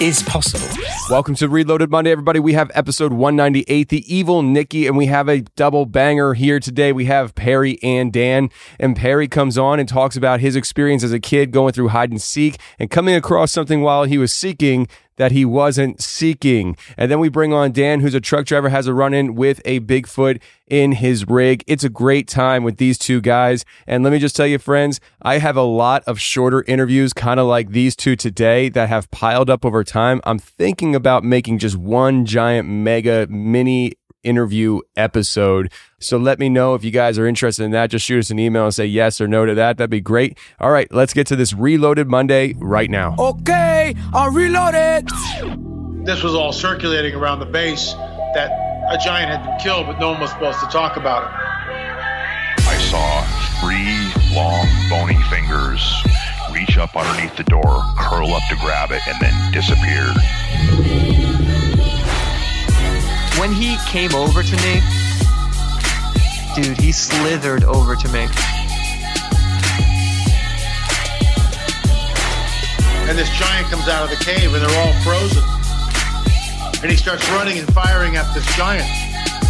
is possible. Welcome to Reloaded Monday, everybody. We have episode 198, The Evil Nicky, and we have a double banger here today. We have Perry and Dan, and Perry comes on and talks about his experience as a kid going through hide and seek and coming across something while he was seeking that he wasn't seeking. And then we bring on Dan, who's a truck driver, has a run in with a Bigfoot in his rig. It's a great time with these two guys. And let me just tell you, friends, I have a lot of shorter interviews, kind of like these two today, that have piled up over time. I'm thinking about making just one giant mega mini interview episode. So let me know if you guys are interested in that. Just shoot us an email and say yes or no to that. That'd be great. All right, let's get to this Reloaded Monday right now. Okay, I'm reloaded. This was all circulating around the base that a giant had been killed, but no one was supposed to talk about it. I saw three long, bony fingers reach up underneath the door, curl up to grab it, and then disappeared. When he came over to me, dude, he slithered over to me. And this giant comes out of the cave, and they're all frozen. And he starts running and firing at this giant.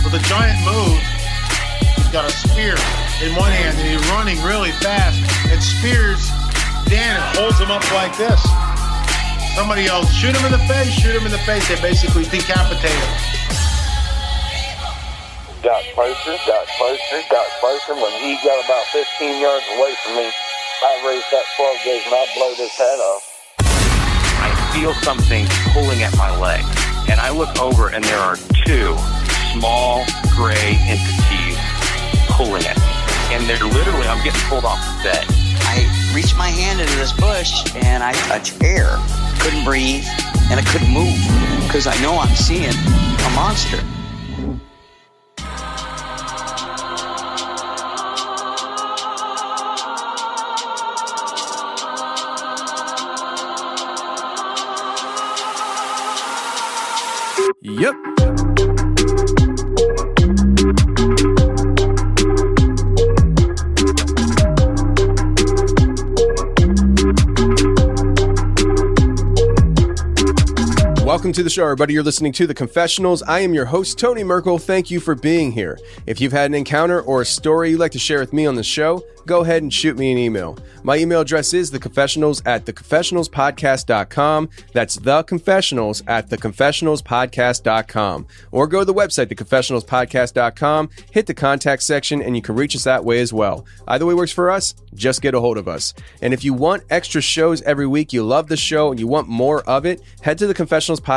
Well, the giant moves. He's got a spear in one hand, and he's running really fast and spears Dan and holds him up like this. Somebody else, shoot him in the face, shoot him in the face. They basically decapitate him. Got closer, got closer, got closer. When he got about 15 yards away from me, I raised that 12 gauge and I blowed his head off. I feel something pulling at my leg, and I look over, and there are two small gray entities pulling at me, and they're literally, I'm getting pulled off the bed. I reached my hand into this bush and I touched air. Couldn't breathe and I couldn't move because I know I'm seeing a monster. Welcome to the show, everybody. You're listening to The Confessionals. I am your host, Tony Merkel. Thank you for being here. If you've had an encounter or a story you'd like to share with me on the show, go ahead and shoot me an email. My email address is theconfessionals at theconfessionalspodcast.com. That's theconfessionals at theconfessionalspodcast.com. Or go to the website, theconfessionalspodcast.com, hit the contact section, and you can reach us that way as well. Either way works for us, just get a hold of us. And if you want extra shows every week, you love the show, and you want more of it, head to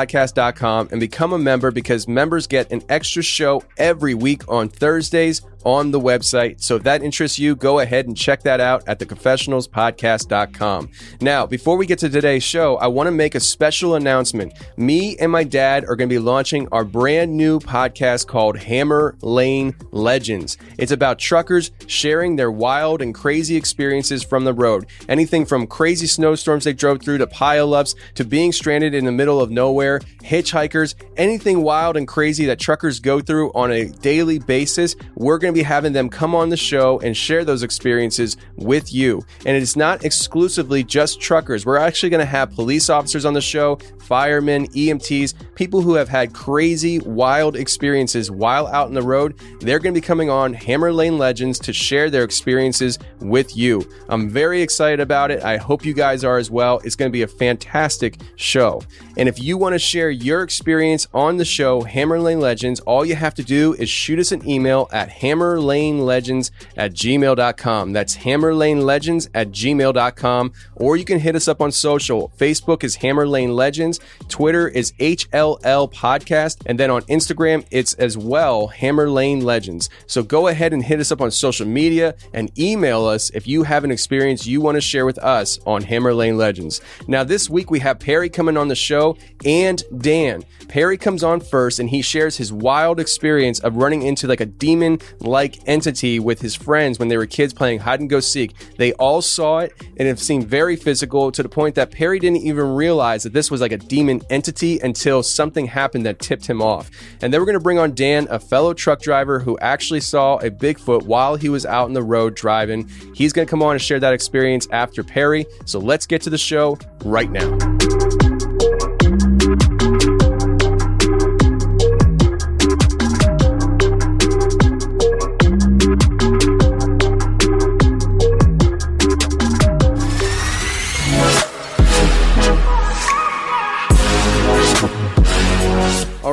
theconfessionalspodcast.com and become a member because members get an extra show every week on Thursdays on the website. So if that interests you, go ahead and check that out at theconfessionalspodcast.com. Now, before we get to today's show, I want to make a special announcement. Me and my dad are going to be launching our brand new podcast called Hammer Lane Legends. It's about truckers sharing their wild and crazy experiences from the road. Anything from crazy snowstorms they drove through to pileups to being stranded in the middle of nowhere, hitchhikers, anything wild and crazy that truckers go through on a daily basis. We're going to be having them come on the show and share those experiences with you. And it's not exclusively just truckers. We're actually going to have police officers on the show, firemen, EMTs, people who have had crazy, wild experiences while out on the road. They're going to be coming on Hammer Lane Legends to share their experiences with you. I'm very excited about it. I hope you guys are as well. It's going to be a fantastic show. And if you want to share your experience on the show, Hammer Lane Legends, all you have to do is shoot us an email at hammerlanelegends at gmail.com. That's hammerlanelegends at gmail.com. Or you can hit us up on social. Facebook is Hammer Lane Legends, Twitter is HLL Podcast, and then on Instagram, it's as well Hammer Lane Legends. So go ahead and hit us up on social media and email us if you have an experience you want to share with us on Hammer Lane Legends. Now, this week we have Perry coming on the show and Dan. Perry comes on first and he shares his wild experience of running into like a demon like entity with his friends when they were kids playing hide and go seek. They all saw it and it seemed very physical to the point that Perry didn't even realize that this was like a demon entity until something happened that tipped him off. And then we're going to bring on Dan, a fellow truck driver who actually saw a Bigfoot while he was out on the road driving. He's going to come on and share that experience after Perry. So let's get to the show right now.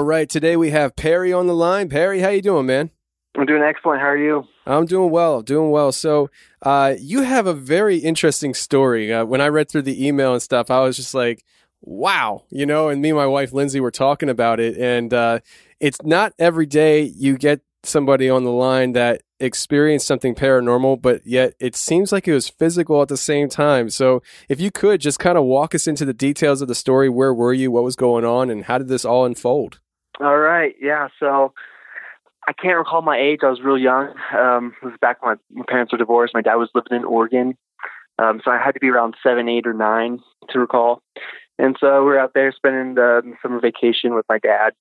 All right, today we have Perry on the line. Perry, how you doing, man? I'm doing excellent. How are you? I'm doing well, doing well. So, uh, you have a very interesting story. Uh, when I read through the email and stuff, I was just like, wow, you know, and me and my wife Lindsay were talking about it. And uh, it's not every day you get somebody on the line that experienced something paranormal, but yet it seems like it was physical at the same time. So, if you could just kind of walk us into the details of the story, where were you, what was going on, and how did this all unfold? All right. Yeah. So I can't recall my age. I was real young. Um, it was back when my, parents were divorced. My dad was living in Oregon. Um, so I had to be around seven, eight, or nine to recall. And so we were out there spending the summer vacation with my dad.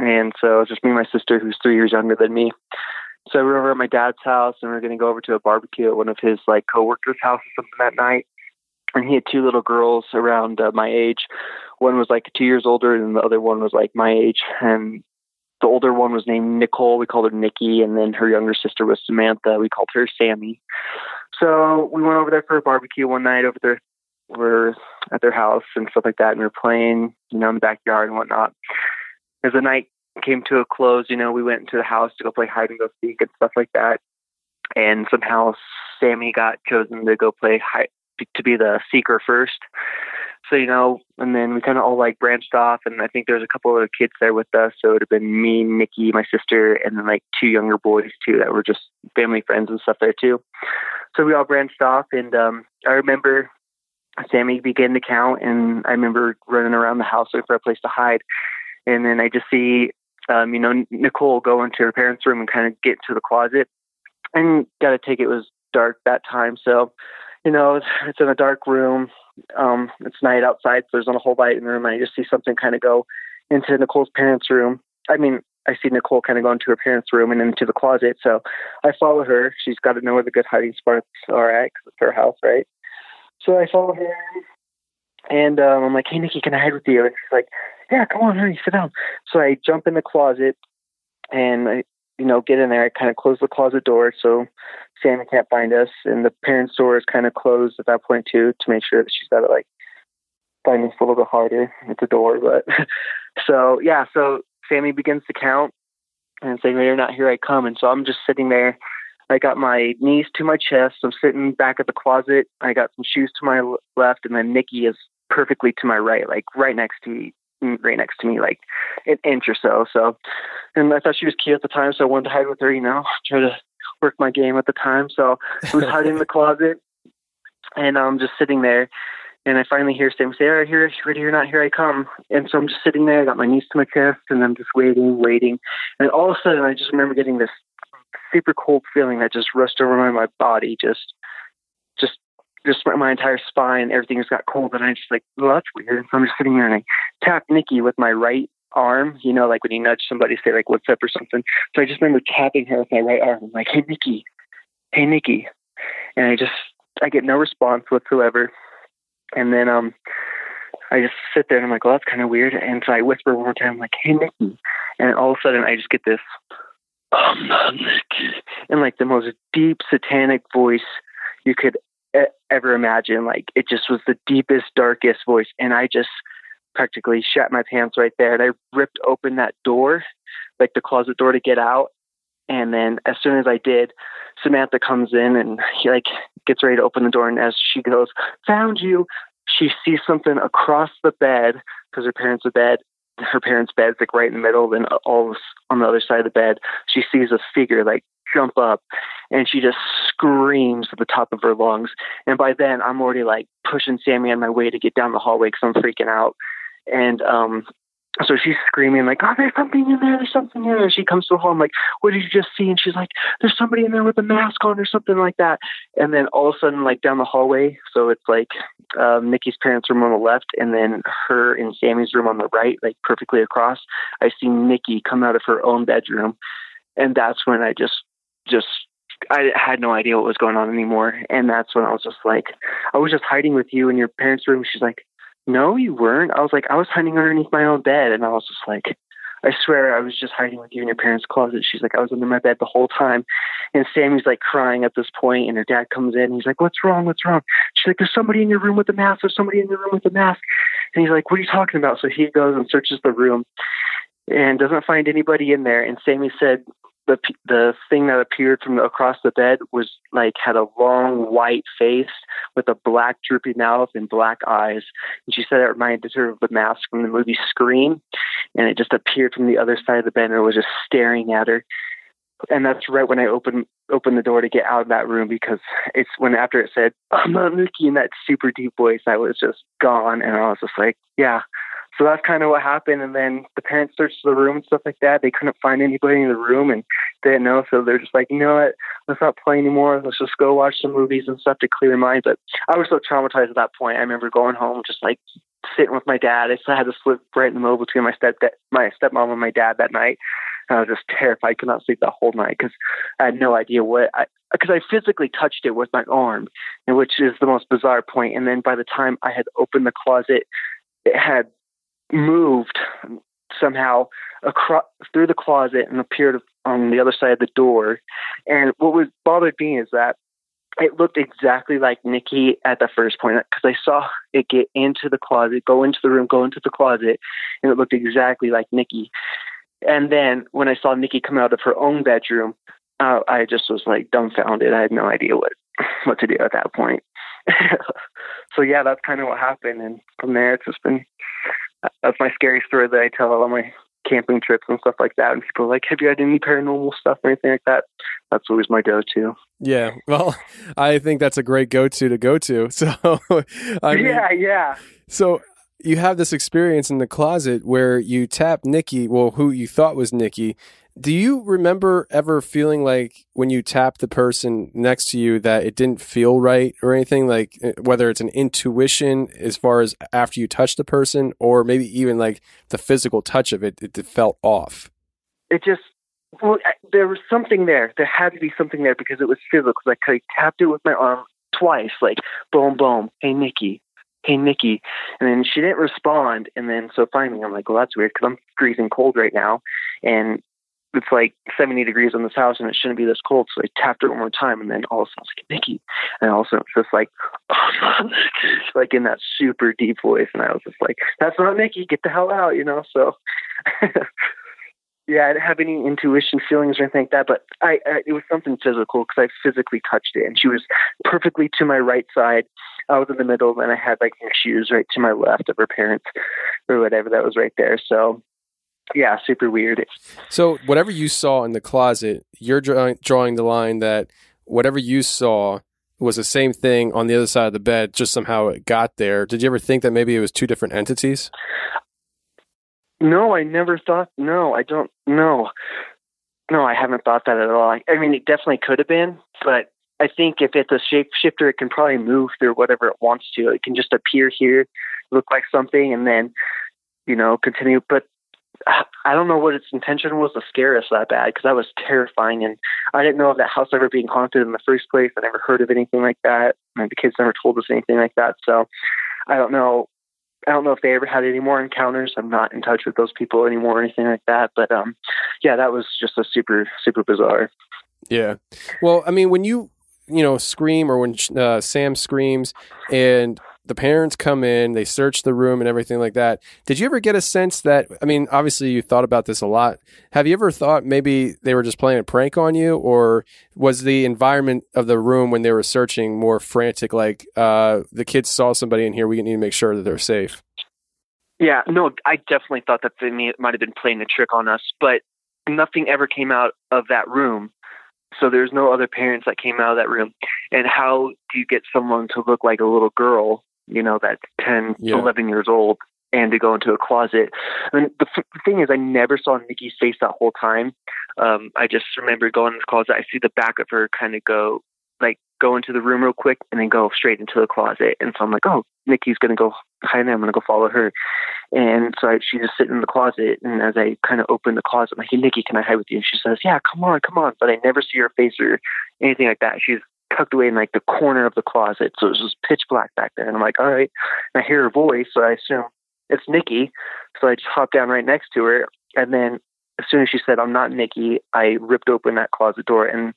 And so it was just me and my sister, who's three years younger than me. So we were over at my dad's house and we were going to go over to a barbecue at one of his like coworkers' house or something that night. And he had two little girls around uh, my age. One was like two years older, and the other one was like my age. And the older one was named Nicole. We called her Nikki, and then her younger sister was Samantha. We called her Sammy. So we went over there for a barbecue one night over there. We're at their house and stuff like that, and we were playing, you know, in the backyard and whatnot. As the night came to a close, you know, we went into the house to go play hide and go seek and stuff like that. And somehow Sammy got chosen to go play hide, to be the seeker first. So, you know, and then we kind of all like branched off, and I think there's a couple other kids there with us. So it would have been me, Nikki, my sister, and then like two younger boys too that were just family friends and stuff there too. So we all branched off, and um, I remember Sammy began to count, and I remember running around the house looking for a place to hide. And then I just see, um, you know, Nicole go into her parents' room and kind of get into the closet. And got to take it was dark that time, so you know, it's in a dark room. Um, it's night outside, so there's not a whole light in the room. And I just see something kind of go into Nicole's parents' room. I mean, I see Nicole kind of go into her parents' room and into the closet. So I follow her. She's got to know where the good hiding spots are at because it's her house, right? So I follow her, and um, I'm like, "Hey, Nikki, can I hide with you?" And she's like, "Yeah, come on, hurry, sit down." So I jump in the closet, and I, you know, get in there. I kind of close the closet door so Sammy can't find us, and the parents' door is kind of closed at that point too to make sure that she's got to like find us a little bit harder at the door. But so yeah, so Sammy begins to count and saying, "You're not here, I come." And so I'm just sitting there. I got my knees to my chest. I'm sitting back at the closet. I got some shoes to my left, and then Nikki is perfectly to my right, like right next to me, right next to me, like an inch or so. So, and I thought she was cute at the time, so I wanted to hide with her, you know, try to work my game at the time. So I was hiding in the closet, and I'm um, just sitting there. And I finally hear Sam say, "All right, here, ready or not, here I come." And so I'm just sitting there. I got my knees to my chest, and I'm just waiting, waiting. And all of a sudden, I just remember getting this super cold feeling that just rushed over my, my body, just, just my entire spine, everything just got cold, and I just like, well, that's weird. So I'm just sitting there and I tap Nikki with my right arm, you know, like when you nudge somebody, say like, what's up or something. So I just remember tapping her with my right arm. I'm like, hey, Nikki, hey, Nikki. And I just, I get no response whatsoever. And then, um, I just sit there and I'm like, well, that's kind of weird. And so I whisper one more time, I'm like, hey, Nikki. And all of a sudden I just get this, I'm not Nikki. And like the most deep satanic voice you could ever imagine. Like it just was the deepest, darkest voice. And I just practically shat my pants right there. And I ripped open that door, like the closet door to get out. And then as soon as I did, Samantha comes in and he like gets ready to open the door. And as she goes, found you, she sees something across the bed because her parents' are bed, her parents' bed's like right in the middle. And all on the other side of the bed, she sees a figure like jump up and she just screams at the top of her lungs. And by then, I'm already like pushing Sammy on my way to get down the hallway because I'm freaking out. And um, so she's screaming like, "Oh, there's something in there! There's something in there!" And she comes to the hall. I'm like, "What did you just see?" And she's like, "There's somebody in there with a mask on or something like that." And then all of a sudden, like down the hallway, so it's like um, Nikki's parents' room on the left, and then her and Sammy's room on the right, like perfectly across. I see Nikki come out of her own bedroom, and that's when I just just I had no idea what was going on anymore. And that's when I was just like, I was just hiding with you in your parents' room. She's like, No, you weren't. I was like, I was hiding underneath my own bed. And I was just like, I swear I was just hiding with you in your parents' closet. She's like, I was under my bed the whole time. And Sammy's like crying at this point, and her dad comes in. And he's like, What's wrong? What's wrong? She's like, There's somebody in your room with a mask. There's somebody in your room with a mask. And he's like, What are you talking about? So he goes and searches the room and doesn't find anybody in there. And Sammy said, the the thing that appeared from across the bed was like had a long white face with a black droopy mouth and black eyes. And she said it reminded her of the mask from the movie Scream, and it just appeared from the other side of the bed and it was just staring at her. And that's right when I opened opened the door to get out of that room because it's when after it said I'm not Nikki in that super deep voice, I was just gone, and I was just like, yeah, so that's kind of what happened. And then the parents searched the room and stuff like that. They couldn't find anybody in the room and they didn't know. So they're just like, you know what? Let's not play anymore. Let's just go watch some movies and stuff to clear mind. But I was so traumatized at that point. I remember going home just like sitting with my dad. I still had to slip right in the middle between my step my stepmom and my dad that night. And I was just terrified. I could not sleep that whole night because I had no idea what I because I physically touched it with my arm, which is the most bizarre point. And then by the time I had opened the closet, it had moved somehow across through the closet and appeared on the other side of the door. And what was bothered me is that it looked exactly like Nikki at the first point because I saw it get into the closet, go into the room, go into the closet, and it looked exactly like Nikki. And then when I saw Nikki come out of her own bedroom, uh, I just was like dumbfounded. I had no idea what what to do at that point. so yeah, that's kind of what happened, and from there it's just been that's my scary story that I tell on my camping trips and stuff like that. And people are like, "Have you had any paranormal stuff or anything like that?" That's always my go-to. Yeah, well, I think that's a great go-to to go to. So, I mean, yeah, yeah. So you have this experience in the closet where you tap Nikki, well, who you thought was Nikki, do you remember ever feeling like when you tapped the person next to you that it didn't feel right or anything? Like eh, whether it's an intuition as far as after you touch the person, or maybe even like the physical touch of it, it felt off. It just well, there was something there. There had to be something there because it was physical. Like I tapped it with my arm twice, like boom, boom. Hey, Nikki. Hey, Nikki. And then she didn't respond. And then so finally, I'm like, well, that's weird because I'm freezing cold right now, and it's like 70 degrees in this house and it shouldn't be this cold. So I tapped it one more time and then all of a sudden I was like, Nikki. And also it's just like, oh, like in that super deep voice. And I was just like, that's not Nikki. Get the hell out, you know? So yeah, I didn't have any intuition feelings or anything like that, but I, I it was something physical because I physically touched it and she was perfectly to my right side. I was in the middle and I had like her shoes right to my left of her parents or whatever that was right there. So yeah, super weird. So whatever you saw in the closet, you're drawing, drawing the line that whatever you saw was the same thing on the other side of the bed, just somehow it got there. Did you ever think that maybe it was two different entities? No, I never thought. No, I don't. No, no, I haven't thought that at all. I, I mean, it definitely could have been, but I think if it's a shapeshifter, it can probably move through whatever it wants to. It can just appear here, look like something, and then you know continue. But I don't know what its intention was to scare us that bad because that was terrifying, and I didn't know of that house ever being haunted in the first place. I never heard of anything like that, and the kids never told us anything like that. So I don't know. I don't know if they ever had any more encounters. I'm not in touch with those people anymore or anything like that. But um, yeah, that was just a super super bizarre. Yeah. Well, I mean, when you you know scream or when uh, Sam screams and the parents come in, they search the room and everything like that. Did you ever get a sense that, I mean, obviously you thought about this a lot. Have you ever thought maybe they were just playing a prank on you, or was the environment of the room when they were searching more frantic, like uh, the kids saw somebody in here, we need to make sure that they're safe? Yeah, no, I definitely thought that they might have been playing a trick on us, but nothing ever came out of that room. So there's no other parents that came out of that room. And how do you get someone to look like a little girl you know, that's 10, yeah. 11 years old and to go into a closet. And the, f- the thing is, I never saw Nikki's face that whole time. Um, I just remember going in the closet. I see the back of her kind of go, like, go into the room real quick and then go straight into the closet. And so I'm like, oh, Nikki's going to go hide there. I'm going to go follow her. And so I, she's just sitting in the closet. And as I kind of open the closet, I'm like, hey, Nikki, can I hide with you? And she says, yeah, come on, come on. But I never see her face or anything like that. She's tucked away in like the corner of the closet. So it was just pitch black back there. And I'm like, all right. And I hear her voice. So I assume it's Nikki. So I just hop down right next to her. And then as soon as she said, I'm not Nikki, I ripped open that closet door and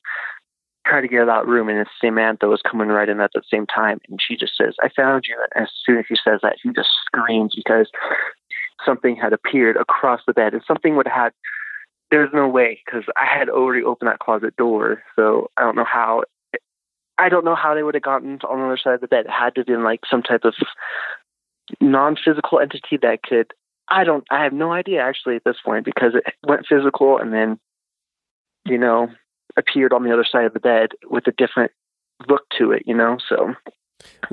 tried to get out of that room. And then Samantha was coming right in at the same time. And she just says, I found you. And as soon as she says that, she just screams because something had appeared across the bed and something would have had there's no way because I had already opened that closet door. So I don't know how I don't know how they would have gotten on the other side of the bed. It had to have been like some type of non-physical entity that could. I don't. I have no idea actually at this point because it went physical and then, you know, appeared on the other side of the bed with a different look to it. You know, so.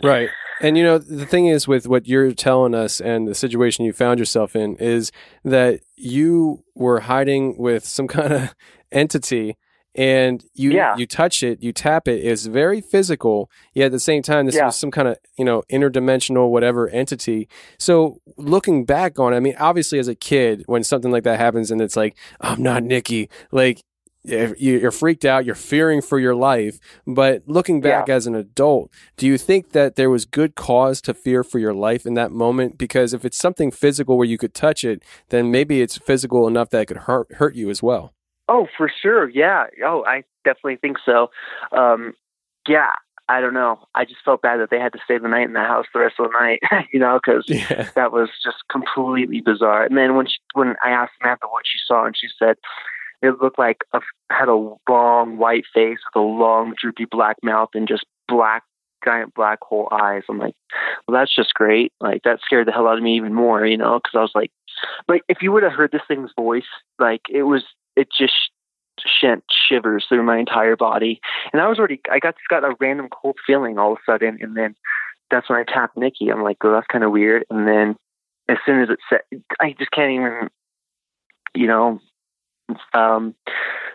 Right. And you know, the thing is with what you're telling us and the situation you found yourself in is that you were hiding with some kind of entity and you yeah. you touch it, you tap it, it's very physical. Yet at the same time, this Yeah. was some kind of you know interdimensional whatever entity. So looking back on it, I mean, obviously as a kid, when something like that happens and it's like, I'm not Nikki, like you're freaked out, you're fearing for your life. But looking back as an adult, do you think that there was good cause to fear for your life in that moment? Because if it's something physical where you could touch it, then maybe it's physical enough that it could hurt hurt you as well. Oh, for sure. Yeah. Oh, I definitely think so. Um, yeah. I don't know. I just felt bad that they had to stay the night in the house the rest of the night, you know, because Yeah. that was just completely bizarre. And then when she, when I asked Samantha what she saw, and she said it looked like a, had a long white face with a long droopy black mouth and just black giant black hole eyes. I'm like, well, that's just great. Like that scared the hell out of me even more, you know, because I was like, like if you would have heard this thing's voice, like it was, it just sent shivers through my entire body. And I was already, I got got a random cold feeling all of a sudden, and then that's when I tapped Nikki. I'm like, oh, that's kind of weird. And then as soon as it said, I just can't even, you know, um,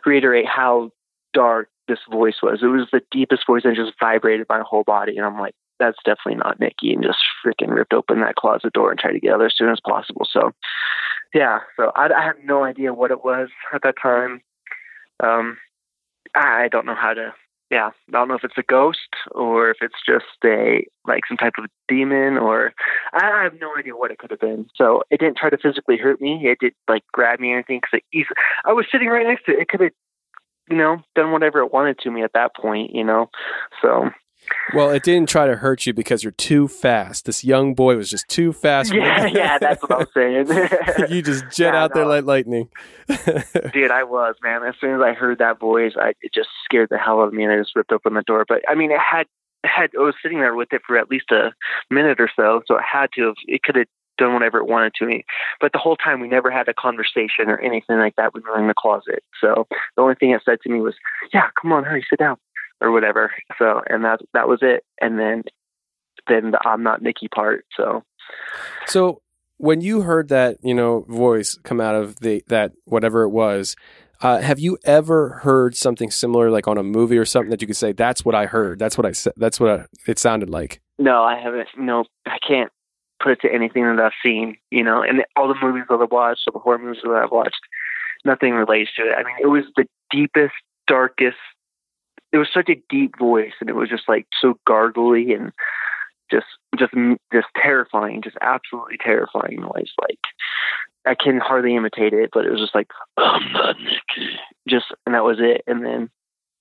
reiterate how dark this voice was. It was the deepest voice and just vibrated my whole body. And I'm like, that's definitely not Nikki. And just freaking ripped open that closet door and tried to get out as soon as possible. So, yeah. So I, I have no idea what it was at that time. Um, I don't know how to. Yeah, I don't know if it's a ghost or if it's just a like some type of demon or I I have no idea what it could have been. So it didn't try to physically hurt me. It didn't like grab me or anything because I was sitting right next to it. It could have, you know, done whatever it wanted to me at that point. You know, so Well, it didn't try to hurt you because you're too fast. This young boy was just too fast. yeah, yeah, that's what I was saying. you just jet Yeah, out there like lightning. Dude, I was man. As soon as I heard that voice, I it just scared the hell out of me, and I just ripped open the door. But I mean, it had it had I was sitting there with it for at least a minute or so, so it had to have. It could have done whatever it wanted to me. But the whole time, we never had a conversation or anything like that we were in the closet. So the only thing it said to me was, "Yeah, come on, hurry, sit down," or whatever. So, and that that was it. And then then the I'm not Nikki part. So So when you heard that, you know, voice come out of the that whatever it was, uh, have you ever heard something similar, like on a movie or something that you could say, "That's what I heard. That's what I said. That's what I, it sounded like." No, I haven't. No, I can't put it to anything that I've seen. You know, and all the movies that I've watched, all the horror movies that I've watched, nothing relates to it. I mean, it was the deepest, darkest. It was such a deep voice, and it was just like so gargly and just, just, just terrifying, just absolutely terrifying noise. Like I can hardly imitate it, but it was just like, I'm not Nikki. Just, and that was it. And then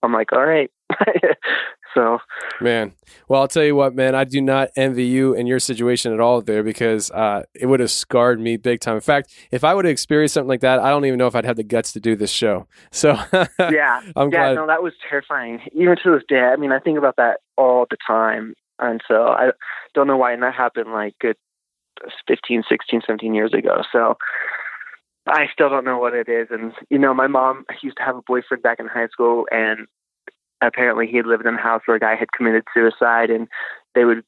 I'm like, all right. so Man, well, I'll tell you what, man, I do not envy you and your situation at all there because uh, it would have scarred me big time. In fact, if I would have experienced something like that, I don't even know if I'd have the guts to do this show. So, yeah, I'm yeah, glad. no, that was terrifying. Even to this day, I mean, I think about that all the time, and so I don't know why. And that happened like good 15, 16, 17 years ago. So I still don't know what it is. And you know, my mom used to have a boyfriend back in high school, and apparently he had lived in a house where a guy had committed suicide, and they would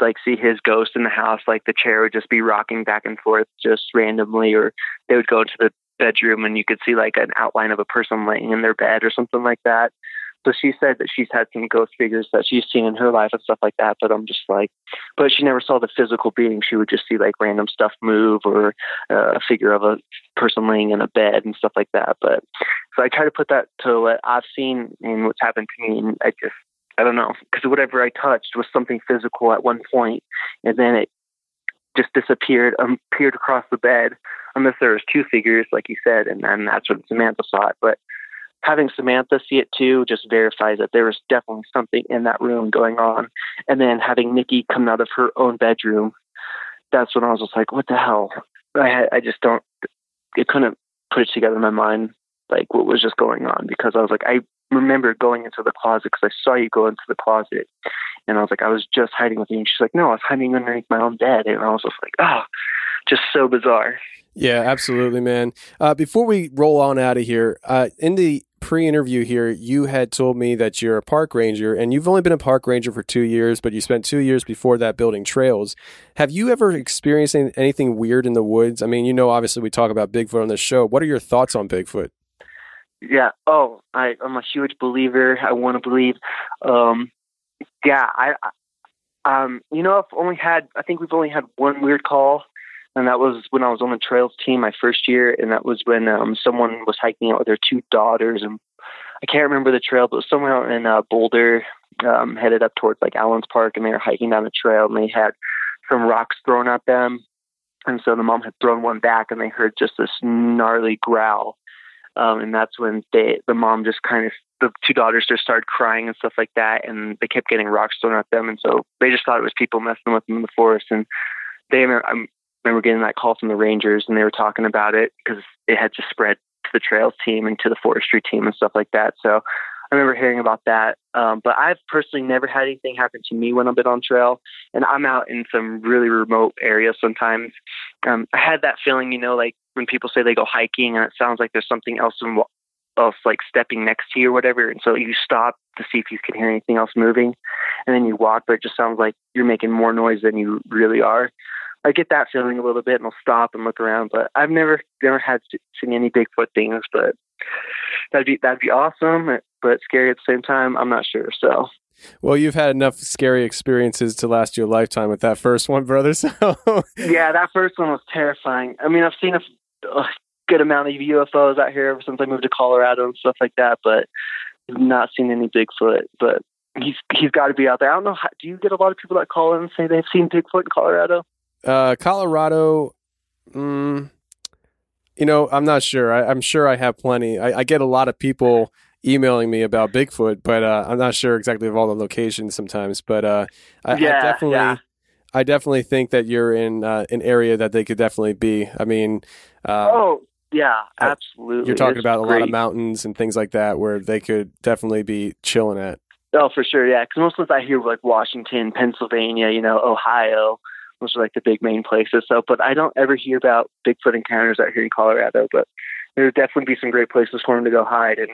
like see his ghost in the house. Like the chair would just be rocking back and forth just randomly, or they would go into the bedroom and you could see like an outline of a person laying in their bed or something like that. So she said that she's had some ghost figures that she's seen in her life and stuff like that. But I'm just like, but she never saw the physical being. She would just see like random stuff move or uh, a figure of a person laying in a bed and stuff like that. But so I try to put that to what I've seen and what's happened to me. And I just, I don't know, because whatever I touched was something physical at one point, and then it just disappeared, um, appeared across the bed, unless there was two figures, like you said, and then that's what Samantha saw it. But having Samantha see it too just verifies that there was definitely something in that room going on. And then having Nikki come out of her own bedroom, that's when I was just like, what the hell? I I just don't, it couldn't put it together in my mind, like what was just going on because I was like, I remember going into the closet because I saw you go into the closet. And I was like, I was just hiding with you. And she's like, no, I was hiding underneath my own bed. And I was just like, oh, just so bizarre. Yeah, absolutely, man. Uh, before we roll on out of here, uh, in the pre-interview here, you had told me that you're a park ranger, and you've only been a park ranger for two years, but you spent two years before that building trails. Have you ever experienced anything weird in the woods? I mean, you know, obviously we talk about Bigfoot on this show. What are your thoughts on Bigfoot? Yeah. Oh, I, I'm a huge believer. I want to believe. Um, yeah. I, um, you know, I've only had. I think we've only had one weird call, and that was when I was on the trails team my first year, and that was when um, someone was hiking out with their two daughters, and I can't remember the trail, but it was somewhere in uh, Boulder, um, headed up towards like Allenspark, and they were hiking down the trail, and they had some rocks thrown at them, and so the mom had thrown one back, and they heard just this gnarly growl um, and that's when they, the mom just kind of, the two daughters just started crying and stuff like that. And they kept getting rocks thrown at them. And so they just thought it was people messing with them in the forest. And they, I remember getting that call from the Rangers and they were talking about it because it had just spread to the trails team and to the forestry team and stuff like that. So I remember hearing about that. Um, but I've personally never had anything happen to me when I've been on trail, and I'm out in some really remote areas sometimes. Um, I had that feeling, you know, like when people say they go hiking and it sounds like there's something else in, else like stepping next to you or whatever, and so you stop to see if you can hear anything else moving, and then you walk, but it just sounds like you're making more noise than you really are. I get that feeling a little bit, and I'll stop and look around. But I've never never had seen any Bigfoot things, but that'd be that'd be awesome, eh, but scary at the same time. I'm not sure. So. Well, you've had enough scary experiences to last you a lifetime with that first one, brother. So yeah, that first one was terrifying. I mean, I've seen a, a good amount of UFOs out here ever since I moved to Colorado and stuff like that, but I've not seen any Bigfoot. But he's he's got to be out there. I don't know. How, do you get a lot of people that call in and say they've seen Bigfoot in Colorado? Uh, Colorado. Mm, you know, I'm not sure. I, am sure I have plenty. I, I, get a lot of people emailing me about Bigfoot, but uh, I'm not sure exactly of all the locations sometimes. But uh, I, yeah, I, definitely, yeah. I definitely think that you're in uh, an area that they could definitely be. I mean, uh, oh yeah, absolutely. You're talking it's about a great. lot of mountains and things like that where they could definitely be chilling at. Oh, for sure, yeah. Because most of us I hear like Washington, Pennsylvania, you know, Ohio. Those are like the big main places. So, but I don't ever hear about Bigfoot encounters out here in Colorado. But there would definitely be some great places for them to go hide, and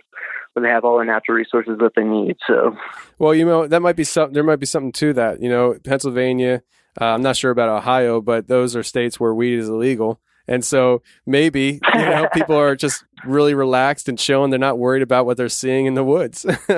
when they have all the natural resources that they need. So, well, you know, that might be something. There might be something to that. You know, Pennsylvania. Uh, I'm not sure about Ohio, but those are states where weed is illegal. And so maybe, you know, people are just really relaxed and chilling. They're not worried about what they're seeing in the woods.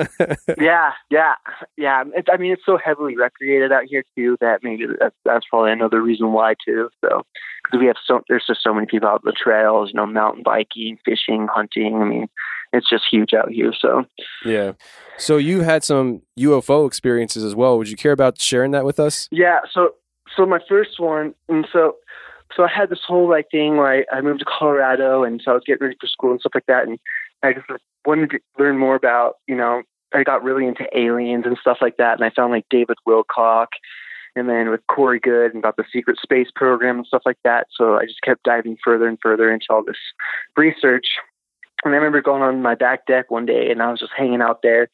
yeah, yeah, yeah. It's, I mean, it's so heavily recreated out here too that maybe that's, that's probably another reason why too. So, because we have so, there's just so many people out the trails, you know, mountain biking, fishing, hunting. I mean, it's just huge out here. So, yeah. So you had some UFO experiences as well. Would you care about sharing that with us? Yeah. So, so my first one, and so so I had this whole like thing where I, I moved to Colorado, and so I was getting ready for school and stuff like that, and I just wanted to learn more about, you know, I got really into aliens and stuff like that, and I found like David Wilcock, and then with Corey Goode and about the secret space program and stuff like that. So I just kept diving further and further into all this research. And I remember going on my back deck one day, and I was just hanging out there.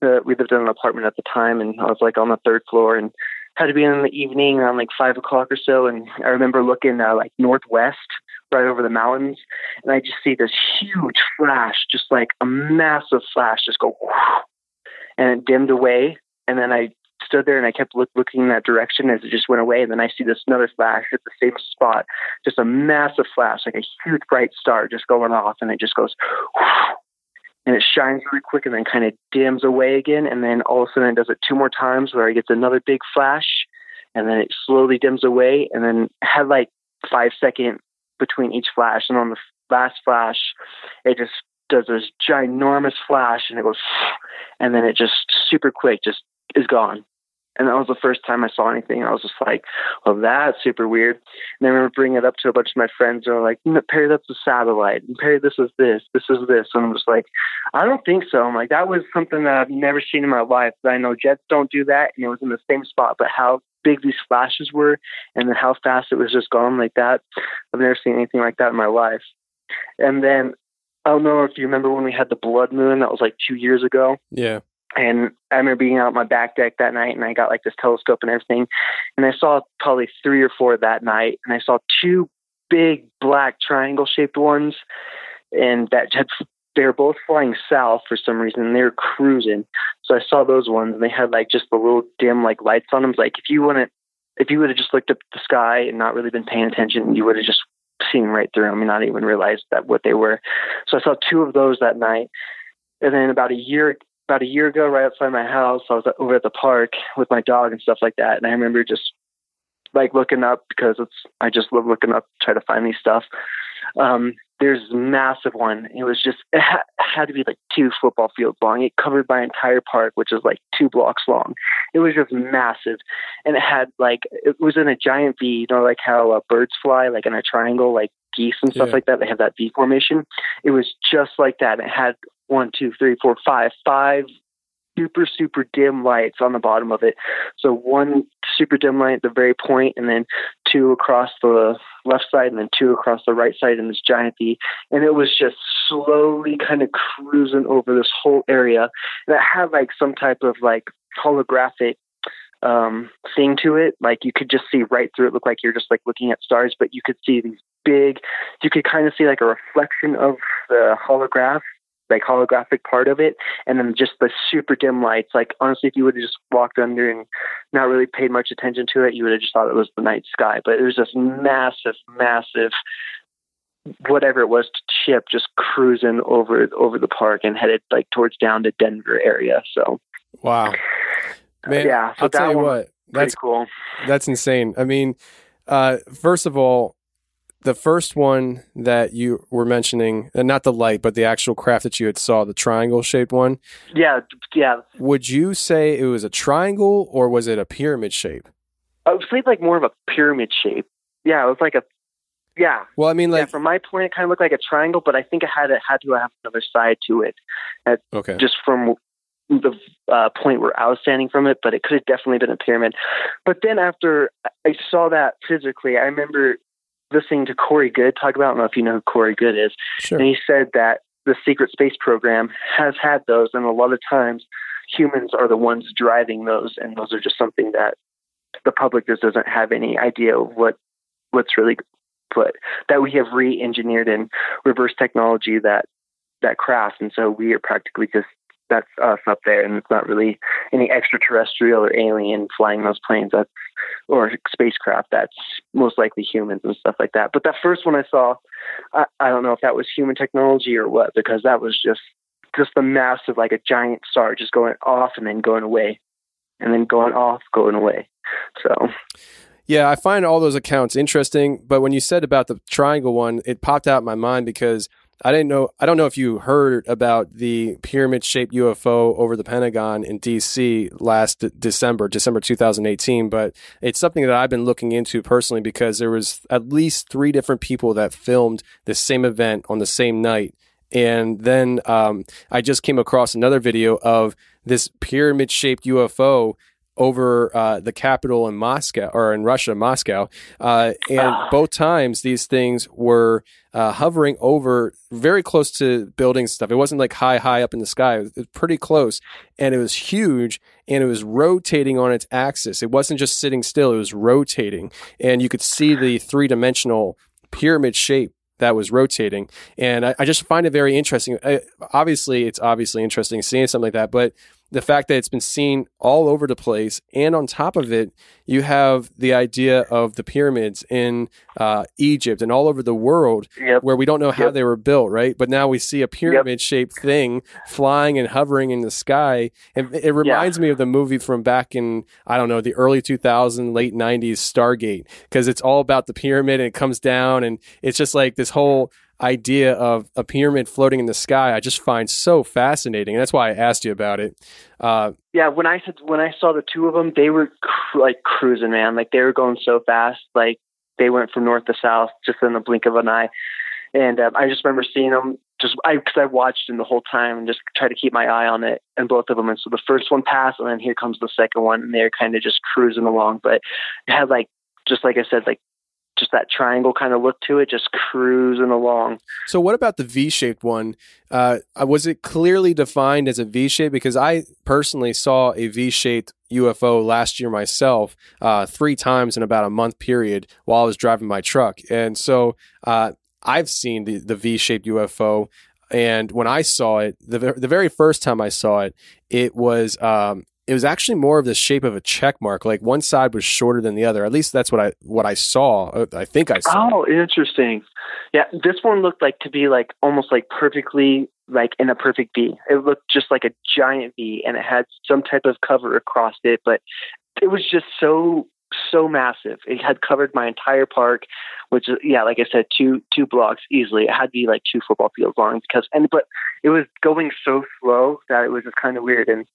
Uh, we lived in an apartment at the time, and I was like on the third floor, and had to be in the evening around like five o'clock or so, and I remember looking uh, like northwest, right over the mountains, and I just see this huge flash, just like a massive flash, just go, whoosh, and it dimmed away, and then I stood there and I kept look, looking in that direction as it just went away. And then I see this another flash at the same spot, just a massive flash, like a huge bright star just going off, and it just goes. And it shines really quick and then kind of dims away again. And then all of a sudden it does it two more times where it gets another big flash and then it slowly dims away and then had like five second between each flash. And on the last flash, it just does this ginormous flash and it goes, and then it just super quick just is gone. And that was the first time I saw anything. I was just like, well, that's super weird. And I remember bringing it up to a bunch of my friends. They were like, Perry, that's a satellite. And Perry, this is this. This is this. And I'm just like, I don't think so. I'm like, that was something that I've never seen in my life. I know jets don't do that. And it was in the same spot. But how big these flashes were and then how fast it was just gone like that, I've never seen anything like that in my life. And then I don't know if you remember when we had the blood moon. That was like two years ago. Yeah. And I remember being out on my back deck that night, and I got like this telescope and everything, and I saw probably three or four that night, and I saw two big black triangle shaped ones, and that had they were both flying south for some reason. They were cruising, so I saw those ones, and they had like just the little dim like lights on them. Like if you wouldn't, if you would have just looked up the sky and not really been paying attention, you would have just seen right through them and not even realized that what they were. So I saw two of those that night, and then about a year about a year ago, right outside my house, I was over at the park with my dog and stuff like that. And I remember just like looking up because it's, I just love looking up, try to find these stuff. Um, there's a massive one. It was just, it ha- had to be like two football fields long. It covered my entire park, which is like two blocks long. It was just massive. And it had like, it was in a giant V, you know, like how uh, birds fly, like in a triangle, like geese and stuff Yeah. like that. They have that V formation. It was just like that. It had one, two, three, four, five, five super, super dim lights on the bottom of it. So one super dim light at the very point, and then two across the left side, and then two across the right side in this giant V. And it was just slowly kind of cruising over this whole area. And it had like some type of like holographic um thing to it like you could just see right through it look like you're just like looking at stars but you could see these big you could kind of see like a reflection of the holograph like holographic part of it and then just the super dim lights like honestly if you would have just walked under and not really paid much attention to it you would have just thought it was the night sky but it was this massive massive whatever it was to ship just cruising over over the park and headed like towards down to denver area so Wow. Man, yeah, so I'll tell you what. That's cool. That's insane. I mean, uh, first of all, the first one that you were mentioning, and not the light, but the actual craft that you had saw, the triangle shaped one. yeah yeah Would you say it was a triangle or was it a pyramid shape? I would say like more of a pyramid shape. Yeah, it was like a yeah. Well, I mean, yeah, like, from my point, it kind of looked like a triangle, but I think it had it had to have another side to it. That okay, just from the uh, point where I was standing from it, but it could have definitely been a pyramid. But then after I saw that physically, I remember listening to Corey Goode talk about. I don't know if you know who Corey Goode is, Sure. and he said that the secret space program has had those, and a lot of times humans are the ones driving those, and those are just something that the public just doesn't have any idea of what what's really put that we have re-engineered in reverse technology that that craft, and so we are practically just that's us up there, and it's not really any extraterrestrial or alien flying those planes. That's or spacecraft. That's most likely humans and stuff like that. But that first one I saw, I, I don't know if that was human technology or what, because that was just just the massive, like a giant star, just going off and then going away, and then going off, going away. So Yeah, I find all those accounts interesting, but when you said about the triangle one, it popped out in my mind because I didn't know I don't know if you heard about the pyramid shaped UFO over the Pentagon in DC last December, December 2018, but it's something that I've been looking into personally because there was at least 3 different people that filmed the same event on the same night. And then um, I just came across another video of this pyramid shaped UFO over uh, the capital in Moscow or in Russia, Moscow. Uh, and both times these things were uh, hovering over very close to buildings and stuff. It wasn't like high, high up in the sky. It was, it was pretty close and it was huge and it was rotating on its axis. It wasn't just sitting still, it was rotating. And you could see the three dimensional pyramid shape that was rotating. And I, I just find it very interesting. I, obviously, it's obviously interesting seeing something like that, but the fact that it's been seen all over the place, and on top of it, you have the idea of the pyramids in uh, Egypt and all over the world, Yep. where we don't know how Yep. they were built, right? But now we see a pyramid-shaped thing flying and hovering in the sky, and it reminds me of the movie from back in I don't know the early 2000s, late 90s, Stargate, because it's all about the pyramid and it comes down, and it's just like this whole idea of a pyramid floating in the sky. I just find so fascinating, and that's why I asked you about it. Uh, Yeah, when I said when I saw the two of them, they were cr- like cruising, man. Like they were going so fast, like they went from north to south just in the blink of an eye. And um, I just remember seeing them just I because I watched them the whole time and just tried to keep my eye on it and both of them. And so the first one passed, and then here comes the second one, and they're kind of just cruising along. But it had like just like I said, like just that triangle kind of look to it, just cruising along. So, what about the V-shaped one? Uh, was it clearly defined as a V-shape? Because I personally saw a V-shaped UFO last year myself, uh, three times in about a month period while I was driving my truck, and so uh, I've seen the the V-shaped UFO. And when I saw it, the the very first time I saw it, it was um, it was actually more of the shape of a check mark. Like one side was shorter than the other. At least that's what I what I saw. Uh, I think I saw. Oh, interesting. Yeah, this one looked like to be like almost like perfectly like in a perfect V. It looked just like a giant V, and it had some type of cover across it, but it was just so so massive. It had covered my entire park, which yeah, like I said, two two blocks easily. It had to be like two football fields long because and but it was going so slow that it was just kind of weird. And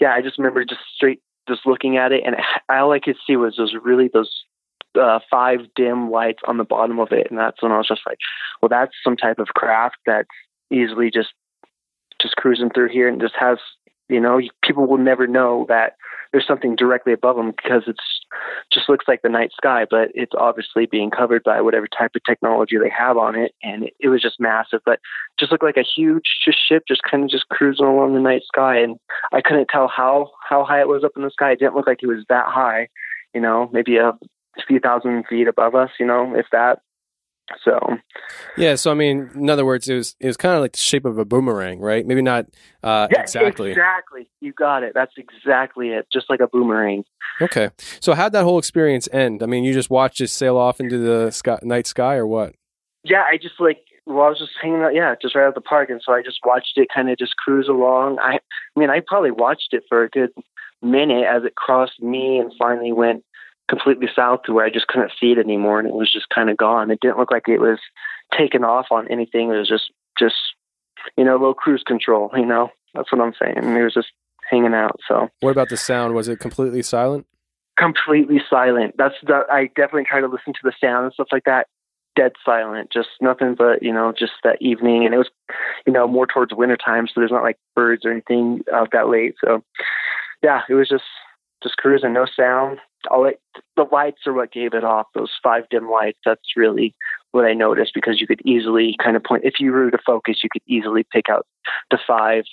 yeah, I just remember just straight just looking at it, and all I could see was those really those uh, five dim lights on the bottom of it, and that's when I was just like, well, that's some type of craft that's easily just just cruising through here and just has you know people will never know that there's something directly above them because it's just looks like the night sky but it's obviously being covered by whatever type of technology they have on it and it, it was just massive but just looked like a huge just ship just kind of just cruising along the night sky and i couldn't tell how how high it was up in the sky. It didn't look like it was that high you know maybe a few thousand feet above us you know if that so Yeah, so I mean, in other words, it was it was kind of like the shape of a boomerang, right? Maybe not uh, yeah, exactly. exactly you got it that's exactly it just like a boomerang Okay, so how'd that whole experience end? I mean, you just watched it sail off into the sky, night sky, or what? yeah, I just like well, I was just hanging out, yeah, just right at the park, and so I just watched it kind of just cruise along. I, I mean, I probably watched it for a good minute as it crossed me and finally went completely south to where I just couldn't see it anymore, and it was just kind of gone. It didn't look like it was taken off on anything. It was just, just you know, low cruise control. You know, that's what I'm saying. It was just hanging out. So What about the sound? Was it completely silent? completely silent. That's the, I definitely try to listen to the sound and stuff like that. Dead silent, just nothing but you know, just that evening, and it was, you know, more towards winter time, so there's not like birds or anything out that late. So, yeah, it was just just cruising, no sound. All it, the lights are what gave it off. Those five dim lights. That's really what I noticed because you could easily kind of point if you were to focus, you could easily pick out the five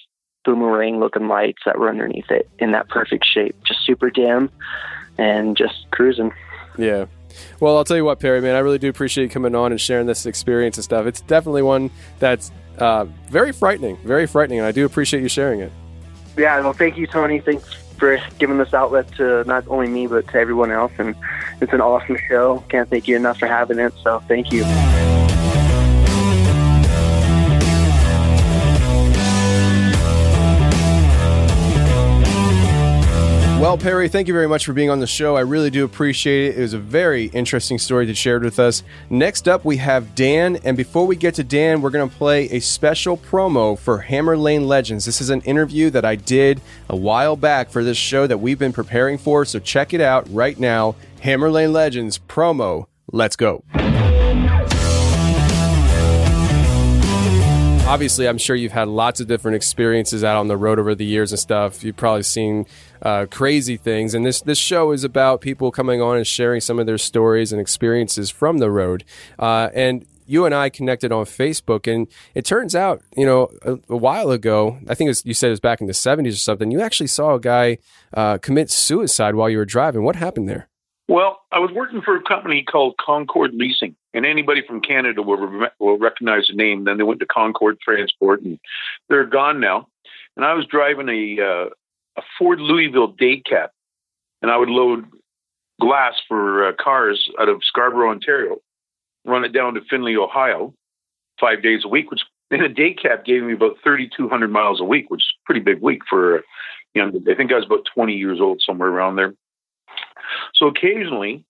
boomerang looking lights that were underneath it in that perfect shape, just super dim and just cruising. Yeah. Well, I'll tell you what, Perry, man, I really do appreciate you coming on and sharing this experience and stuff. It's definitely one that's uh, very frightening, very frightening, and I do appreciate you sharing it. Yeah, well, thank you, Tony. Thanks for giving this outlet to not only me, but to everyone else. And it's an awesome show. Can't thank you enough for having it. So thank you. Well, Perry, thank you very much for being on the show. I really do appreciate it. It was a very interesting story that shared with us. Next up, we have Dan. And before we get to Dan, we're going to play a special promo for Hammer Lane Legends. This is an interview that I did a while back for this show that we've been preparing for. So check it out right now. Hammer Lane Legends promo. Let's go. Obviously i'm sure you've had lots of different experiences out on the road over the years and stuff you've probably seen uh, crazy things and this this show is about people coming on and sharing some of their stories and experiences from the road uh, and you and I connected on Facebook, and it turns out, you know, a, a while ago, I think was, you said it was back in the 70s or something, you actually saw a guy uh, commit suicide while you were driving. What happened there? Well, I was working for a company called Concord Leasing, and anybody from Canada will, will recognize the name. Then they went to Concord Transport, and they're gone now. And I was driving a uh, a Ford Louisville day cab, and I would load glass for uh, cars out of Scarborough, Ontario, run it down to Findlay, Ohio, five days a week, which in a day cab gave me about 3,200 miles a week, which is a pretty big week for you know, I think I was about 20 years old, somewhere around there. So occasionally,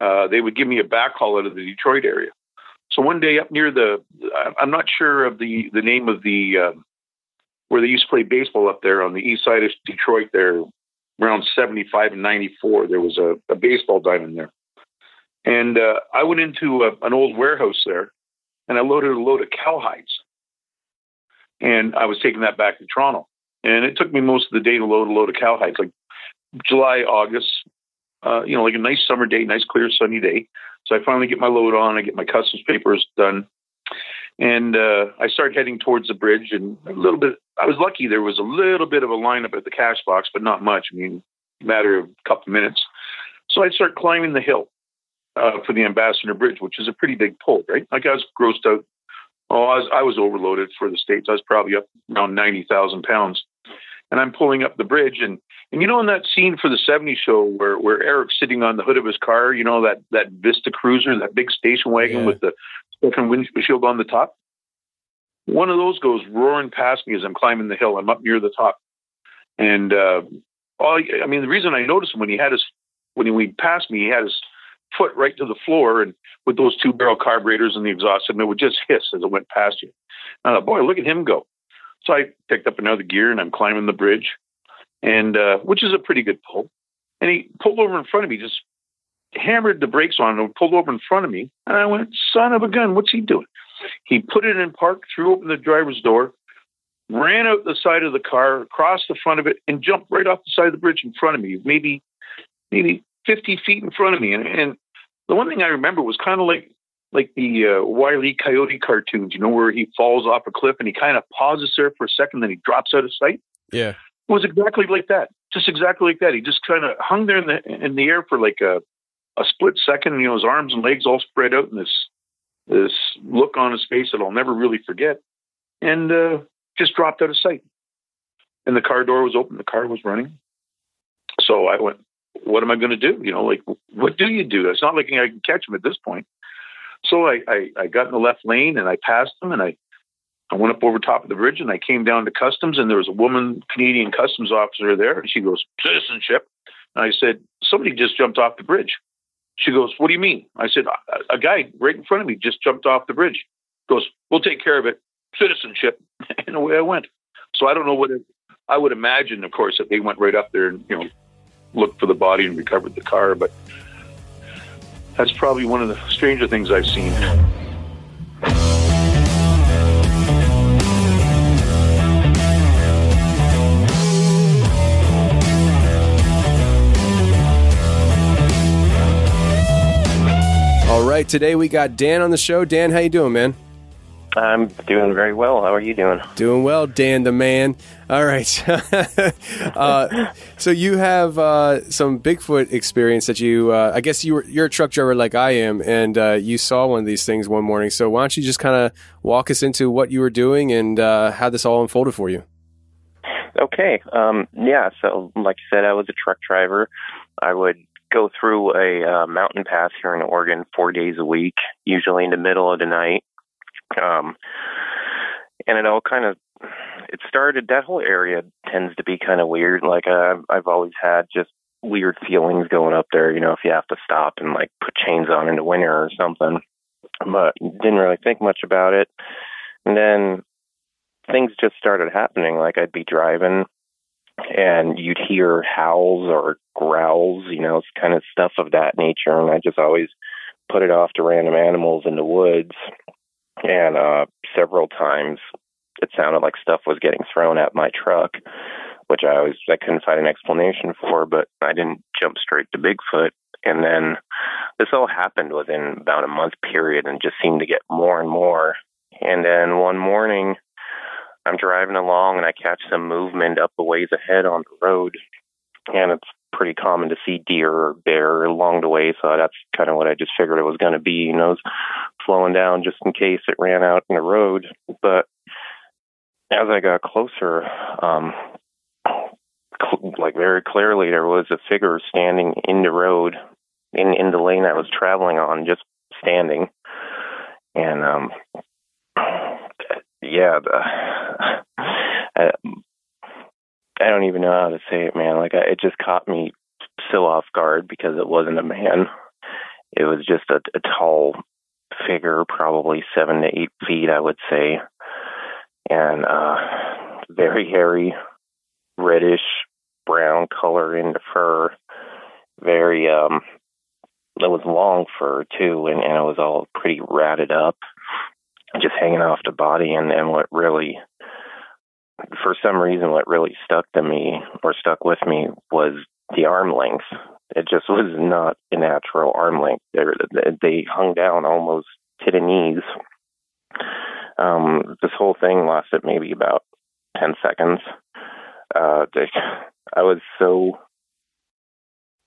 uh, they would give me a backhaul out of the Detroit area. So one day up near the, I'm not sure of the the name of the uh, where they used to play baseball up there on the east side of Detroit. There, around 75 and 94, there was a, a baseball diamond there, and uh, I went into a, an old warehouse there, and I loaded a load of cowhides, and I was taking that back to Toronto, and it took me most of the day to load a load of cowhides, like July, August, uh, you know, like a nice summer day, nice clear sunny day. So I finally get my load on, I get my customs papers done, and uh, I start heading towards the bridge. And a little bit, I was lucky. There was a little bit of a lineup at the cash box, but not much. I mean, matter of a couple minutes. So I start climbing the hill uh, for the Ambassador Bridge, which is a pretty big pull, right? Like I was grossed out. Oh, I was, I was overloaded for the states. I was probably up around ninety thousand pounds, and I'm pulling up the bridge, and and you know, in that scene for the 70s show where, where Eric's sitting on the hood of his car, you know, that, that Vista Cruiser, that big station wagon yeah. with the open windshield on the top? One of those goes roaring past me as I'm climbing the hill. I'm up near the top. And, uh, all, I mean, the reason I noticed him when he had his, when he passed me, he had his foot right to the floor and with those two barrel carburetors and the exhaust, and it would just hiss as it went past you. I thought, boy, look at him go. So I picked up another gear and I'm climbing the bridge and uh, which is a pretty good pull. And he pulled over in front of me, just hammered the brakes on and pulled over in front of me. And I went, son of a gun, what's he doing? He put it in park, threw open the driver's door, ran out the side of the car, across the front of it, and jumped right off the side of the bridge in front of me, maybe maybe 50 feet in front of me. And, and the one thing I remember was kind of like like the uh, Wile E. Coyote cartoons, you know, where he falls off a cliff and he kind of pauses there for a second, then he drops out of sight. Yeah. It was exactly like that. Just exactly like that. He just kind of hung there in the in the air for like a a split second. You know, his arms and legs all spread out, and this this look on his face that I'll never really forget, and uh, just dropped out of sight. And the car door was open. The car was running. So I went, "What am I going to do? You know, like what do you do? It's not like I can catch him at this point." So I, I, I got in the left lane and I passed them and I I went up over top of the bridge and I came down to customs and there was a woman Canadian customs officer there and she goes, citizenship. And I said, somebody just jumped off the bridge. She goes, what do you mean? I said, a, a guy right in front of me just jumped off the bridge. Goes, we'll take care of it. Citizenship. and away I went. So I don't know what it, I would imagine, of course, that they went right up there and, you know, looked for the body and recovered the car. But that's probably one of the stranger things I've seen. All right, today we got Dan on the show. Dan, how you doing, man? I'm doing very well. How are you doing? Doing well, Dan the man. All right. uh, so you have uh, some Bigfoot experience that you, uh, I guess you were, you're a truck driver like I am, and uh, you saw one of these things one morning. So why don't you just kind of walk us into what you were doing and uh, how this all unfolded for you? Okay. Um, yeah. So, like I said, I was a truck driver. I would go through a uh, mountain pass here in Oregon four days a week, usually in the middle of the night. Um, and it all kind of it started that whole area tends to be kind of weird like uh, i've always had just weird feelings going up there you know if you have to stop and like put chains on in the winter or something but didn't really think much about it and then things just started happening like i'd be driving and you'd hear howls or growls, you know, it's kind of stuff of that nature. And I just always put it off to random animals in the woods. And uh, several times it sounded like stuff was getting thrown at my truck, which I always I couldn't find an explanation for. But I didn't jump straight to Bigfoot. And then this all happened within about a month period, and just seemed to get more and more. And then one morning, I'm driving along and I catch some movement up a ways ahead on the road, and it's pretty common to see deer or bear along the way. So that's kind of what I just figured it was going to be. You know, slowing down just in case it ran out in the road. But as I got closer, um, cl- like very clearly there was a figure standing in the road in in the lane I was traveling on, just standing, and um, yeah, the, I, I don't even know how to say it, man. Like I, it just caught me so off guard because it wasn't a man. It was just a, a tall figure, probably seven to eight feet, I would say, and uh, very hairy, reddish brown color in the fur. Very um, it was long fur too, and, and it was all pretty ratted up, just hanging off the body. And and what really, for some reason, what really stuck to me or stuck with me was the arm length. It just was not a natural arm length. They, they hung down almost to the knees. Um, this whole thing lasted maybe about ten seconds. Uh, they, I was so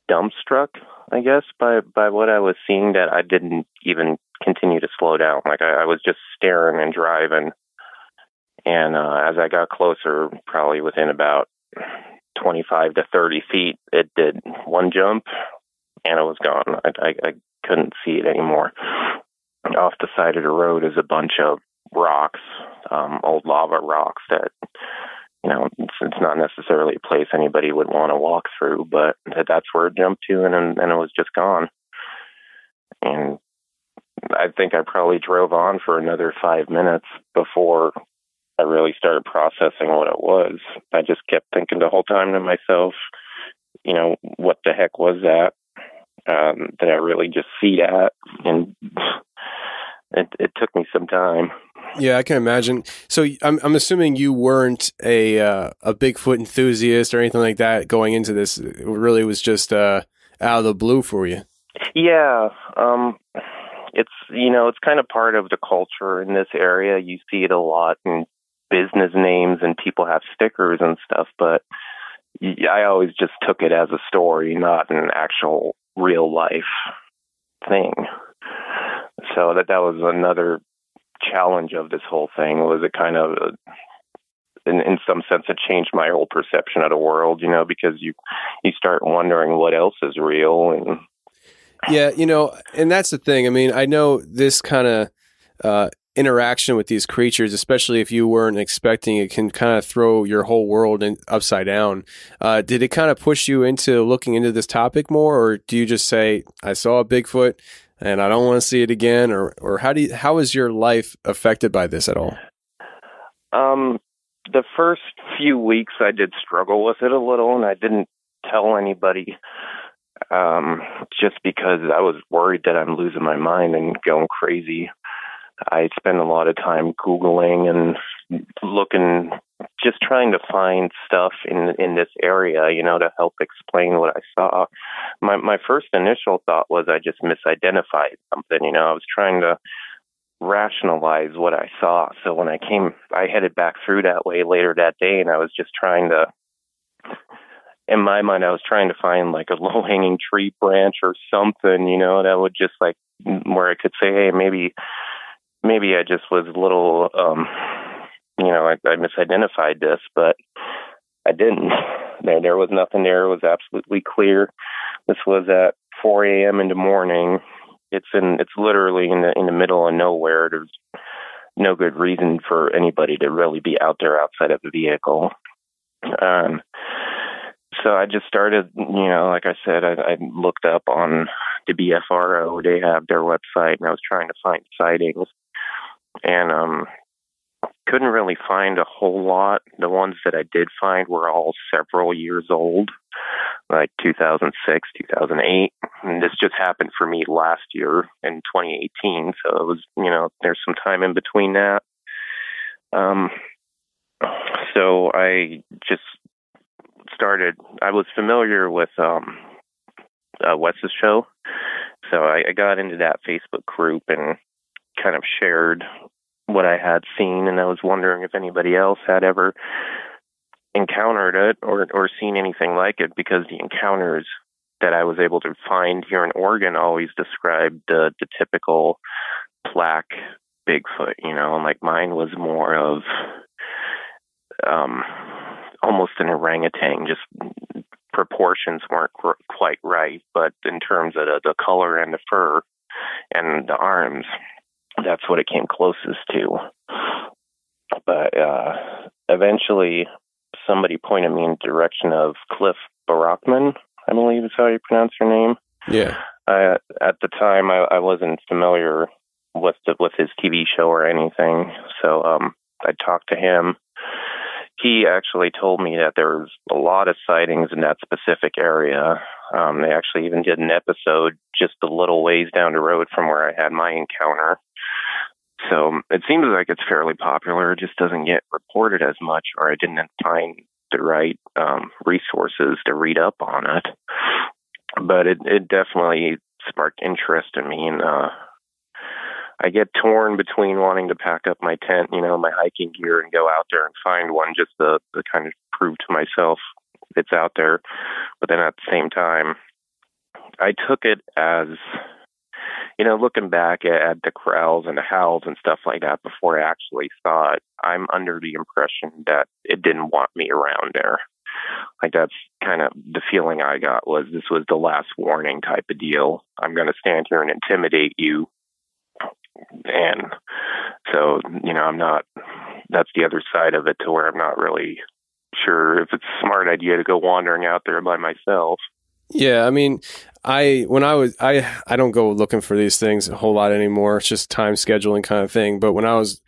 dumbstruck, I guess, by by what I was seeing that I didn't even continue to slow down. Like I, I was just staring and driving. And uh, as I got closer, probably within about 25 to 30 feet, it did one jump and it was gone. I, I, I couldn't see it anymore. Off the side of the road is a bunch of rocks, um, old lava rocks that you know, it's, it's not necessarily a place anybody would want to walk through, but that's where it jumped to, and and it was just gone. And I think I probably drove on for another five minutes before I really started processing what it was. I just kept thinking the whole time to myself, you know, what the heck was that? Um, did I really just see that? And it, it took me some time. Yeah, I can imagine. So I'm I'm assuming you weren't a uh, a Bigfoot enthusiast or anything like that going into this. It really was just uh, out of the blue for you. Yeah, um, it's you know it's kind of part of the culture in this area. You see it a lot in business names and people have stickers and stuff, but I always just took it as a story, not an actual real life thing. So that that was another challenge of this whole thing was it kind of in, in some sense it changed my whole perception of the world you know because you you start wondering what else is real and yeah you know and that's the thing i mean i know this kind of uh, interaction with these creatures especially if you weren't expecting it can kind of throw your whole world in, upside down uh, did it kind of push you into looking into this topic more or do you just say i saw a bigfoot and I don't want to see it again, or or how do you, how is your life affected by this at all? Um, the first few weeks I did struggle with it a little, and I didn't tell anybody, um, just because I was worried that I'm losing my mind and going crazy. I spend a lot of time googling and looking just trying to find stuff in in this area, you know, to help explain what I saw. My my first initial thought was I just misidentified something, you know. I was trying to rationalize what I saw. So when I came I headed back through that way later that day and I was just trying to in my mind I was trying to find like a low hanging tree branch or something, you know, that would just like where I could say, Hey, maybe maybe I just was a little um you know, I, I misidentified this, but I didn't. There, there was nothing there. It was absolutely clear. This was at 4 a.m. in the morning. It's in. It's literally in the in the middle of nowhere. There's no good reason for anybody to really be out there outside of the vehicle. Um, so I just started, you know, like I said, I, I looked up on the BFRO. They have their website, and I was trying to find sightings. And um, couldn't really find a whole lot. The ones that I did find were all several years old, like 2006, 2008. And this just happened for me last year in 2018. So it was, you know, there's some time in between that. Um, so I just started, I was familiar with um, uh, Wes's show. So I, I got into that Facebook group and kind of shared what I had seen, and I was wondering if anybody else had ever encountered it or or seen anything like it because the encounters that I was able to find here in Oregon always described the typical black Bigfoot, you know, and like mine was more of um almost an orangutan. Just proportions weren't qu- quite right, but in terms of the, the color and the fur and the arms, that's what it came closest to. But uh, eventually, somebody pointed me in the direction of Cliff Barackman, I believe is how you pronounce your name. Yeah. I, at the time, I, I wasn't familiar with the, with his TV show or anything, so um, I talked to him. He actually told me that there was a lot of sightings in that specific area. Um, they actually even did an episode just a little ways down the road from where I had my encounter. So it seems like it's fairly popular. It just doesn't get reported as much, or I didn't find the right um, resources to read up on it. But it, it definitely sparked interest in me, and uh, I get torn between wanting to pack up my tent, you know, my hiking gear, and go out there and find one just to, to kind of prove to myself it's out there. But then at the same time, I took it as you know, looking back at, the crowds and the howls and stuff like that before I actually saw it, I'm under the impression that it didn't want me around there. Like that's kind of the feeling I got was this was the last warning type of deal. I'm going to stand here and intimidate you. And so, you know, I'm not, that's the other side of it to where I'm not really sure if it's a smart idea to go wandering out there by myself. Yeah, I mean, I when I was I I don't go looking for these things a whole lot anymore. It's just time scheduling kind of thing. But when I was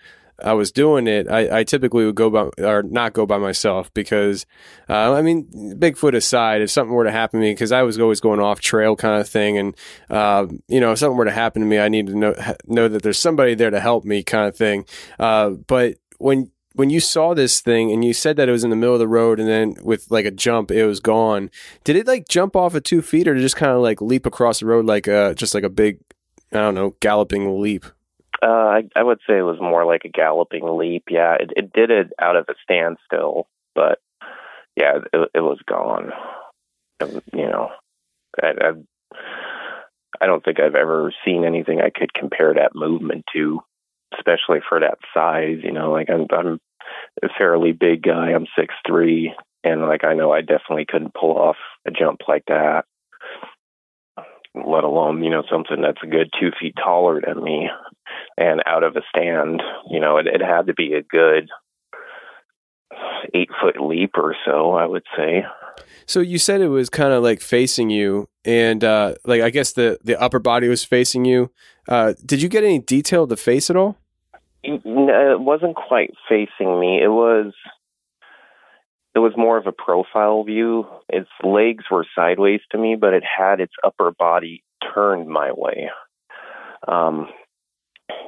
I was doing it, I, I typically would go by or not go by myself because, uh, I mean, Bigfoot aside, if something were to happen to me, because I was always going off trail kind of thing, and uh, you know, if something were to happen to me, I need to know know that there's somebody there to help me, kind of thing. Uh, but when when you saw this thing and you said that it was in the middle of the road and then with like a jump it was gone did it like jump off of two feet or just kind of like leap across the road like a just like a big i don't know galloping leap? Uh, I, I would say it was more like a galloping leap yeah. It, it did it out of a standstill but yeah it, it was gone. It, you know I, I i don't think i've ever seen anything i could compare that movement to especially for that size. You know, like I'm I'm a fairly big guy. I'm six three, and like I know I definitely couldn't pull off a jump like that. Let alone you know something that's a good two feet taller than me, and out of a stand. You know, it, it had to be a good eight foot leap or so. I would say. So you said it was kind of like facing you, and uh, like I guess the the upper body was facing you. Uh, did you get any detail of the face at all? It wasn't quite facing me. It was it was more of a profile view. Its legs were sideways to me, but it had its upper body turned my way. Um,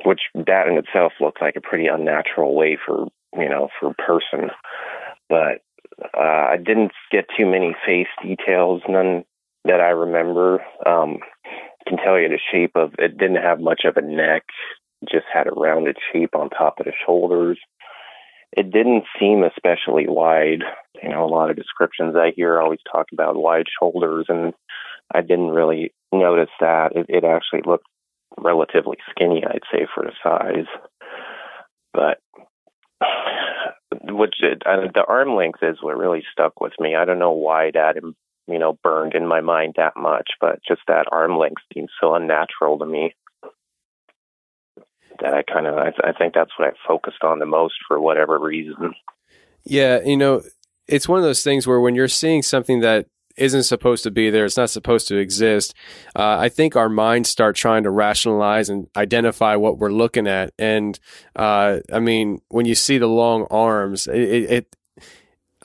which that in itself looked like a pretty unnatural way for you know for a person. But uh, I didn't get too many face details, none that I remember. Um, can tell you the shape of it didn't have much of a neck just had a rounded shape on top of the shoulders. It didn't seem especially wide. You know, a lot of descriptions I hear always talk about wide shoulders, and I didn't really notice that. It, it actually looked relatively skinny, I'd say, for the size. But which it, uh, the arm length is what really stuck with me. I don't know why that you know burned in my mind that much, but just that arm length seems so unnatural to me that I kind of I, I think that's what I focused on the most for whatever reason. Yeah, you know, it's one of those things where when you're seeing something that isn't supposed to be there, it's not supposed to exist. Uh, I think our minds start trying to rationalize and identify what we're looking at. And uh, I mean, when you see the long arms, it, it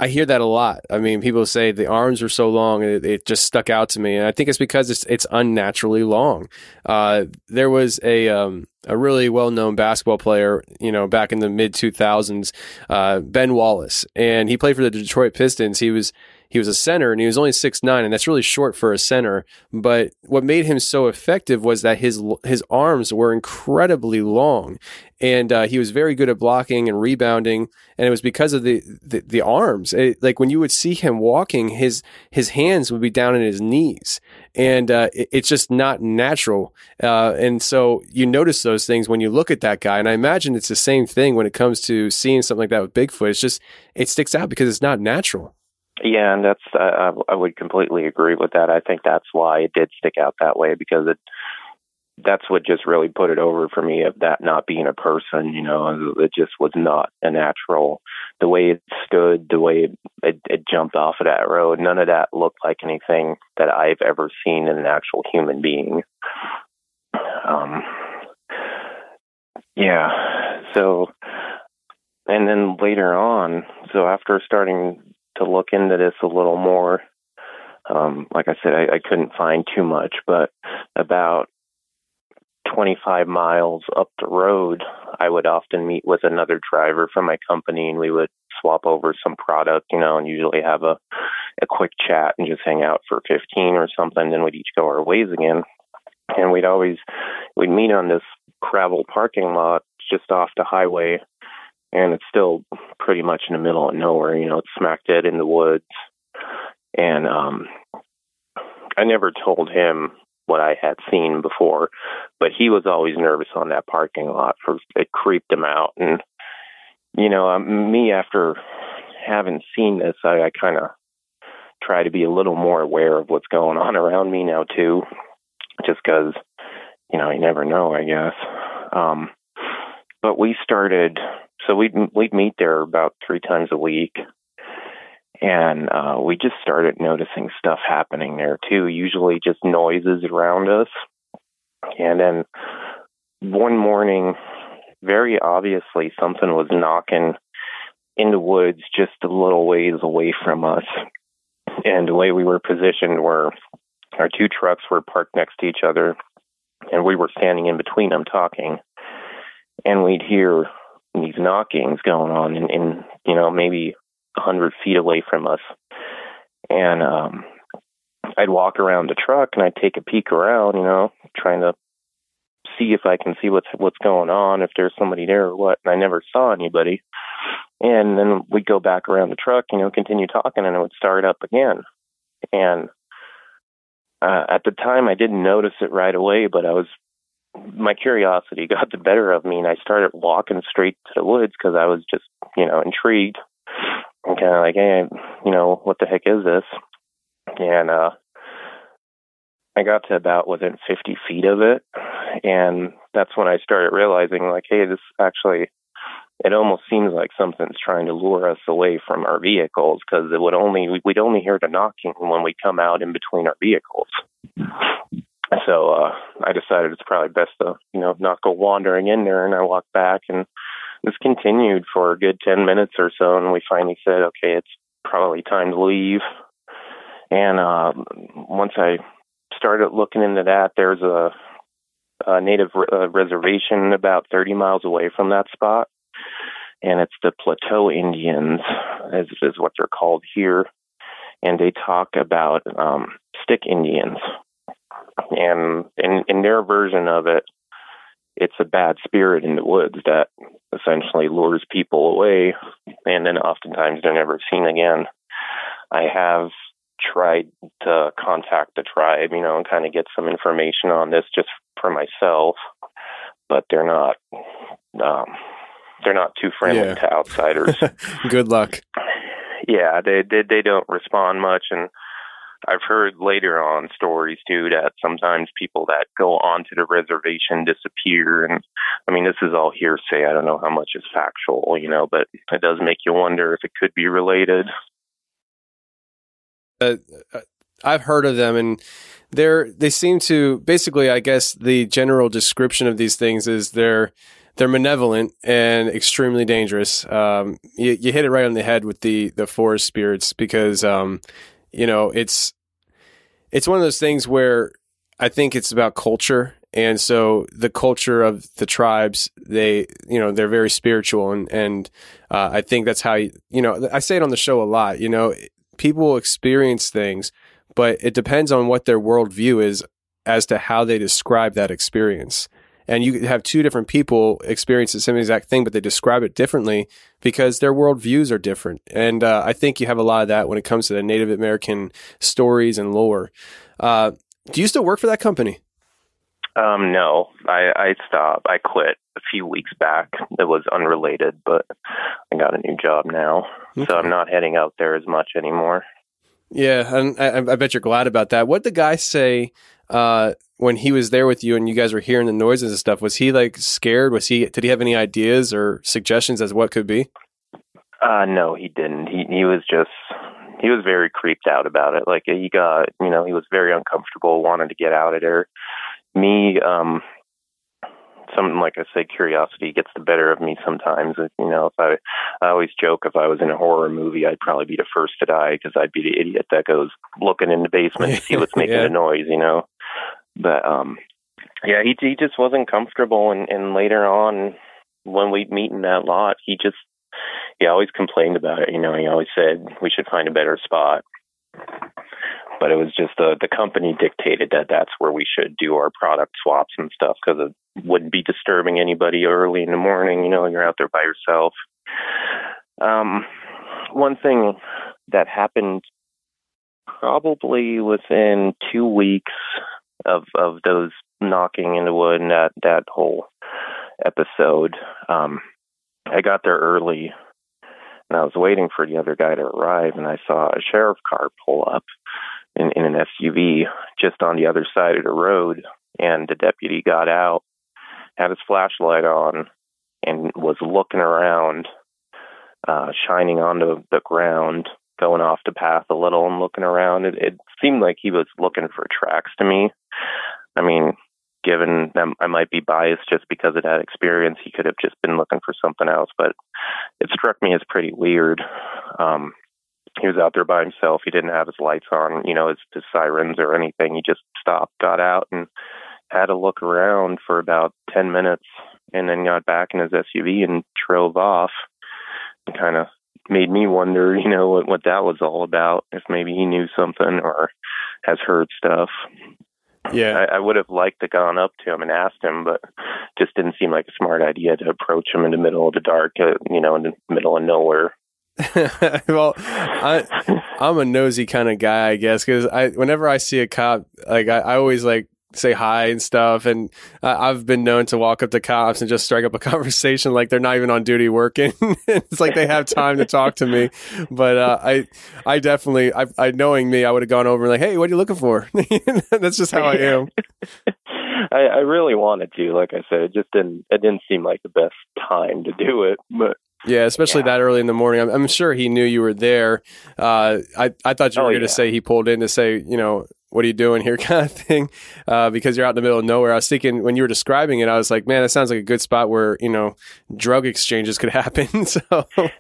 I hear that a lot. I mean, people say the arms are so long, it, it just stuck out to me, and I think it's because it's it's unnaturally long. Uh, there was a um, a really well known basketball player, you know, back in the mid two thousands, uh, Ben Wallace, and he played for the Detroit Pistons. He was he was a center and he was only six nine, and that's really short for a center. But what made him so effective was that his his arms were incredibly long, and uh, he was very good at blocking and rebounding. And it was because of the the, the arms. It, like when you would see him walking, his his hands would be down in his knees, and uh, it, it's just not natural. Uh, and so you notice those things when you look at that guy. And I imagine it's the same thing when it comes to seeing something like that with Bigfoot. It's just it sticks out because it's not natural. Yeah, and that's uh, I would completely agree with that. I think that's why it did stick out that way because it that's what just really put it over for me of that not being a person. You know, it just was not a natural. The way it stood, the way it, it, it jumped off of that road, none of that looked like anything that I've ever seen in an actual human being. Um, yeah. So, and then later on, so after starting to look into this a little more, um, like I said, I, I couldn't find too much, but about 25 miles up the road, I would often meet with another driver from my company and we would swap over some product, you know, and usually have a, a quick chat and just hang out for 15 or something. Then we'd each go our ways again. And we'd always, we'd meet on this gravel parking lot just off the highway. And it's still pretty much in the middle of nowhere, you know, it's smack dead in the woods. And, um, I never told him what I had seen before, but he was always nervous on that parking lot. For it creeped him out, and you know, um, me after having seen this, I, I kind of try to be a little more aware of what's going on around me now too, just because you know you never know, I guess. Um, but we started, so we'd we'd meet there about three times a week, and uh, we just started noticing stuff happening there too. Usually, just noises around us, and then one morning, very obviously, something was knocking in the woods just a little ways away from us. And the way we were positioned were our two trucks were parked next to each other, and we were standing in between them talking. And we'd hear these knockings going on, and, and you know maybe a hundred feet away from us. And um, I'd walk around the truck and I'd take a peek around, you know, trying to see if I can see what's what's going on, if there's somebody there or what. And I never saw anybody. And then we'd go back around the truck, you know, continue talking, and it would start up again. And uh, at the time, I didn't notice it right away, but I was my curiosity got the better of me, and I started walking straight to the woods because I was just, you know, intrigued. I'm kind of like, hey, you know, what the heck is this? And uh, I got to about within 50 feet of it, and that's when I started realizing, like, hey, this actually, it almost seems like something's trying to lure us away from our vehicles because it would only we'd only hear the knocking when we come out in between our vehicles. So uh, I decided it's probably best to, you know, not go wandering in there, and I walked back and this continued for a good 10 minutes or so, and we finally said, okay, it's probably time to leave. And uh, once I started looking into that, there's a, a native re- a reservation about 30 miles away from that spot. And it's the Plateau Indians, as is what they're called here. And they talk about um, stick Indians. And in, in their version of it, it's a bad spirit in the woods that essentially lures people away, and then oftentimes they're never seen again. I have tried to contact the tribe, you know, and kind of get some information on this just for myself, but they're not um, they're not too friendly yeah. to outsiders. Good luck. Yeah, they, they they don't respond much, and I've heard later on stories too that sometimes people that go onto the reservation disappear. And I mean, this is all hearsay. I don't know how much is factual, you know, but it does make you wonder if it could be related. Uh, uh I've heard of them and they're, they seem to basically, I guess the general description of these things is they're, they're malevolent and extremely dangerous. Um, you, you, hit it right on the head with the, the forest spirits because, um, you know, it's it's one of those things where I think it's about culture. And so the culture of the tribes, they, you know, they're very spiritual. And, and, uh, I think that's how, you, you know, I say it on the show a lot, you know, people experience things, but it depends on what their worldview is as to how they describe that experience. And you have two different people experience the same exact thing, but they describe it differently because their worldviews are different. And uh, I think you have a lot of that when it comes to the Native American stories and lore. Uh, do you still work for that company? Um, no, I, I stopped. I quit a few weeks back. It was unrelated, but I got a new job now, okay. so I'm not heading out there as much anymore. Yeah, and I, I bet you're glad about that. What did the guy say uh, when he was there with you and you guys were hearing the noises and stuff? Was he like scared? Was he? Did he have any ideas or suggestions as what could be? Uh, no, he didn't. He he was just he was very creeped out about it. Like he got, you know, he was very uncomfortable, wanted to get out of there me um something like I say, curiosity gets the better of me sometimes. You know, if I, I always joke if I was in a horror movie, I'd probably be the first to die because I'd be the idiot that goes looking in the basement to see what's making yeah. a noise. You know, but um, yeah, he he just wasn't comfortable, and and later on when we'd meet in that lot, he just he always complained about it. You know, he always said we should find a better spot but it was just the the company dictated that that's where we should do our product swaps and stuff because it wouldn't be disturbing anybody early in the morning. You know, you're out there by yourself. Um, one thing that happened probably within two weeks of of those knocking in the wood and that that whole episode. Um, I got there early and I was waiting for the other guy to arrive and I saw a sheriff car pull up in, in an SUV just on the other side of the road. And the deputy got out, had his flashlight on, and was looking around, uh, shining onto the ground, going off the path a little and looking around. It, it seemed like he was looking for tracks to me. I mean, given that I might be biased just because of that experience, he could have just been looking for something else. But it struck me as pretty weird. Um, he was out there by himself. He didn't have his lights on, you know, his, his sirens or anything. He just stopped, got out, and had a look around for about 10 minutes and then got back in his SUV and drove off. And kind of made me wonder, you know, what, what that was all about. If maybe he knew something or has heard stuff. Yeah, I, I would have liked to gone up to him and asked him, but just didn't seem like a smart idea to approach him in the middle of the dark, uh, you know, in the middle of nowhere. well, I, I'm a nosy kind of guy, I guess, because I whenever I see a cop, like I, I always like say hi and stuff. And uh, I've been known to walk up to cops and just strike up a conversation like they're not even on duty working. it's like they have time to talk to me. But uh, I, I definitely, I, I knowing me, I would have gone over and like, hey, what are you looking for? That's just how I am. I, I really wanted to, like I said, it just didn't. It didn't seem like the best time to do it, but yeah, especially yeah. that early in the morning. I'm, I'm, sure he knew you were there. Uh, I I thought you were oh, going to yeah. say he pulled in to say, you know, what are you doing here, kind of thing, uh, because you're out in the middle of nowhere. I was thinking when you were describing it, I was like, man, that sounds like a good spot where you know drug exchanges could happen. so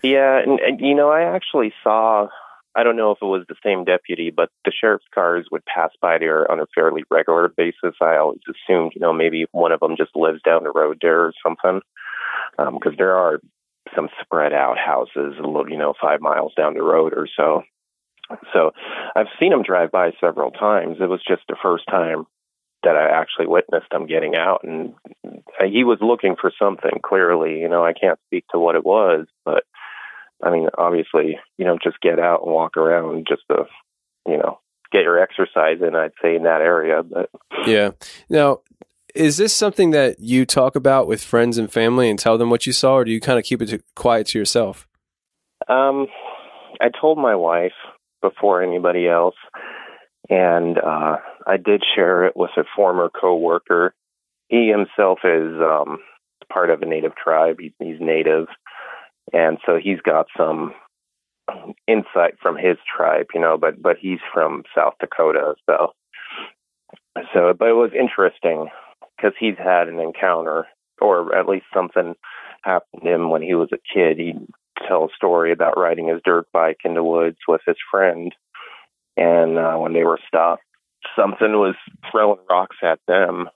yeah, and, and you know, I actually saw. I don't know if it was the same deputy, but the sheriff's cars would pass by there on a fairly regular basis. I always assumed, you know, maybe one of them just lives down the road there or something, because um, there are some spread out houses, a little, you know, five miles down the road or so. So I've seen him drive by several times. It was just the first time that I actually witnessed him getting out, and he was looking for something. Clearly, you know, I can't speak to what it was, but I mean, obviously, you know, just get out and walk around just to, you know, get your exercise in. I'd say in that area, but yeah. Now, is this something that you talk about with friends and family and tell them what you saw, or do you kind of keep it to, quiet to yourself? Um, I told my wife before anybody else, and uh, I did share it with a former coworker. He himself is um, part of a native tribe. He, he's native, and so he's got some insight from his tribe, you know. But but he's from South Dakota, so so. But it was interesting because he's had an encounter, or at least something happened to him when he was a kid. He'd tell a story about riding his dirt bike in the woods with his friend, and uh, when they were stopped, something was throwing rocks at them.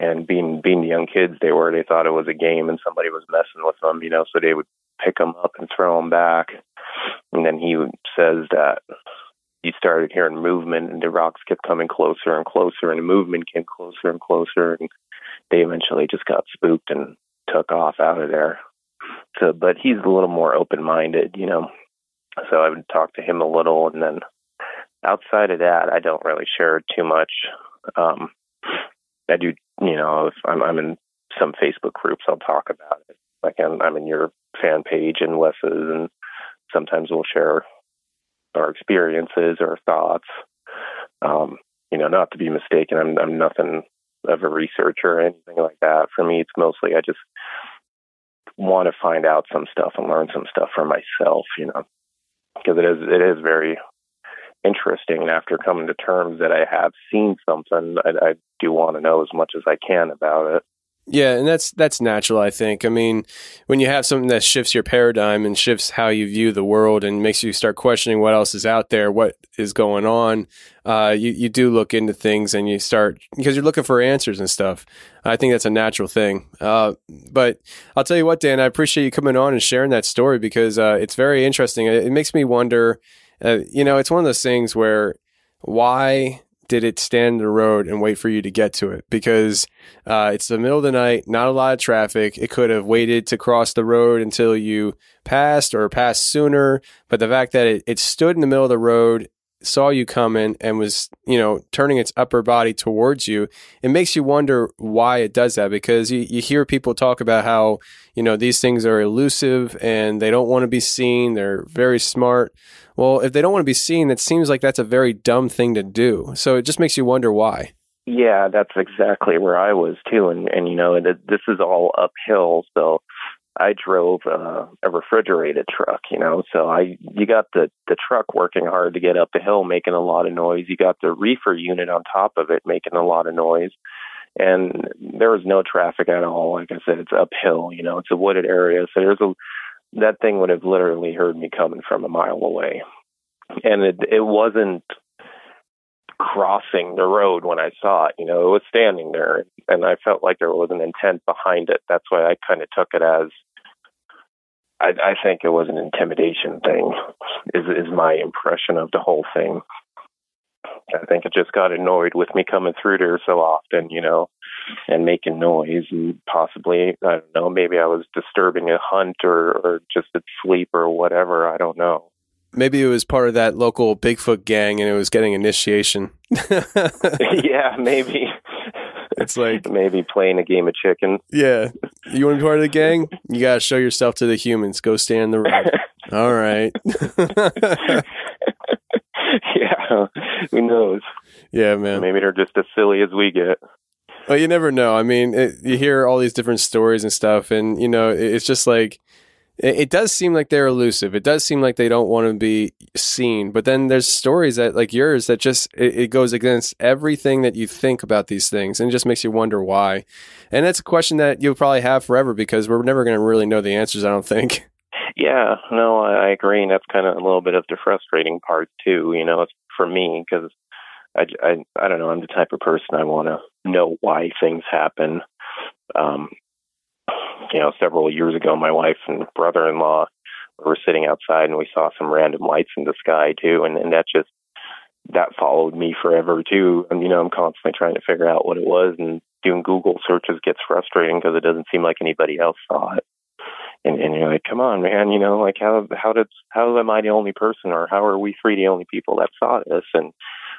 And being being the young kids they were, they thought it was a game and somebody was messing with them, you know. So they would pick them up and throw them back. And then he says that you started hearing movement and the rocks kept coming closer and closer and the movement came closer and closer and they eventually just got spooked and took off out of there. So, but he's a little more open minded, you know. So I would talk to him a little, and then outside of that, I don't really share too much. Um, I do, you know, if I'm, I'm in some Facebook groups, I'll talk about it. Like I'm, I'm in your fan page and Wes's, and sometimes we'll share our experiences or thoughts. Um, you know, not to be mistaken, I'm, I'm nothing of a researcher or anything like that. For me, it's mostly I just want to find out some stuff and learn some stuff for myself, you know, because it is it is very interesting. And after coming to terms that I have seen something, I, I do want to know as much as I can about it. Yeah, and that's that's natural, I think. I mean, when you have something that shifts your paradigm and shifts how you view the world and makes you start questioning what else is out there, what is going on, uh, you you do look into things and you start because you're looking for answers and stuff. I think that's a natural thing. Uh, but I'll tell you what, Dan, I appreciate you coming on and sharing that story because uh, it's very interesting. It, it makes me wonder. Uh, you know, it's one of those things where why did it stand in the road and wait for you to get to it? Because uh, it's the middle of the night, not a lot of traffic. It could have waited to cross the road until you passed or passed sooner. But the fact that it, it stood in the middle of the road, saw you coming, and was, you know, turning its upper body towards you, it makes you wonder why it does that. Because you, you hear people talk about how, you know, these things are elusive and they don't want to be seen. They're very smart. Well, if they don't want to be seen, it seems like that's a very dumb thing to do. So it just makes you wonder why. Yeah, that's exactly where I was too, and and you know, this is all uphill, so I drove uh, a refrigerated truck, you know, so I you got the the truck working hard to get up the hill, making a lot of noise. You got the reefer unit on top of it making a lot of noise, and there was no traffic at all. Like I said, it's uphill, you know, it's a wooded area, so there's a that thing would have literally heard me coming from a mile away. And it it wasn't crossing the road when I saw it, you know, it was standing there and I felt like there was an intent behind it. That's why I kind of took it as I, I think it was an intimidation thing, is is my impression of the whole thing. I think it just got annoyed with me coming through there so often, you know, and making noise and possibly I don't know, maybe I was disturbing a hunt or, or just its sleep or whatever. I don't know. Maybe it was part of that local Bigfoot gang and it was getting initiation. yeah, maybe. It's like maybe playing a game of chicken. Yeah. You want to be part of the gang? You got to show yourself to the humans. Go stand in the road. All right. yeah. Who knows? Yeah, man. Maybe they're just as silly as we get. Well, you never know. I mean, it, you hear all these different stories and stuff, and you know, it, it's just like it, it, does seem like they're elusive. It does seem like they don't want to be seen. But then there's stories that, like yours, that just it, goes against everything that you think about these things, and it just makes you wonder why. And that's a question that you'll probably have forever because we're never going to really know the answers. I don't think. Yeah, no, I, I agree, and that's kind of a little bit of the frustrating part too. You know, for me because I, I, I don't know. I'm the type of person I want to know why things happen. Um, you know, several years ago, my wife and brother-in-law were sitting outside, and we saw some random lights in the sky too, and, and that just that followed me forever too. And you know, I'm constantly trying to figure out what it was, and doing Google searches gets frustrating because it doesn't seem like anybody else saw it. And, and you're like, come on, man, you know, like how how did how am I the only person, or how are we three the only people that saw this? And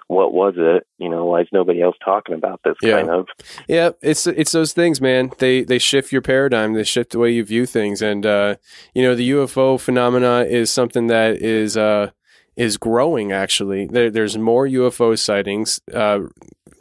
what was it? You know, why is nobody else talking about this yeah. kind of? Yeah, it's it's those things, man. They they shift your paradigm. They shift the way you view things, and uh, you know, the UFO phenomena is something that is uh, is growing. Actually, there, there's more UFO sightings. Uh,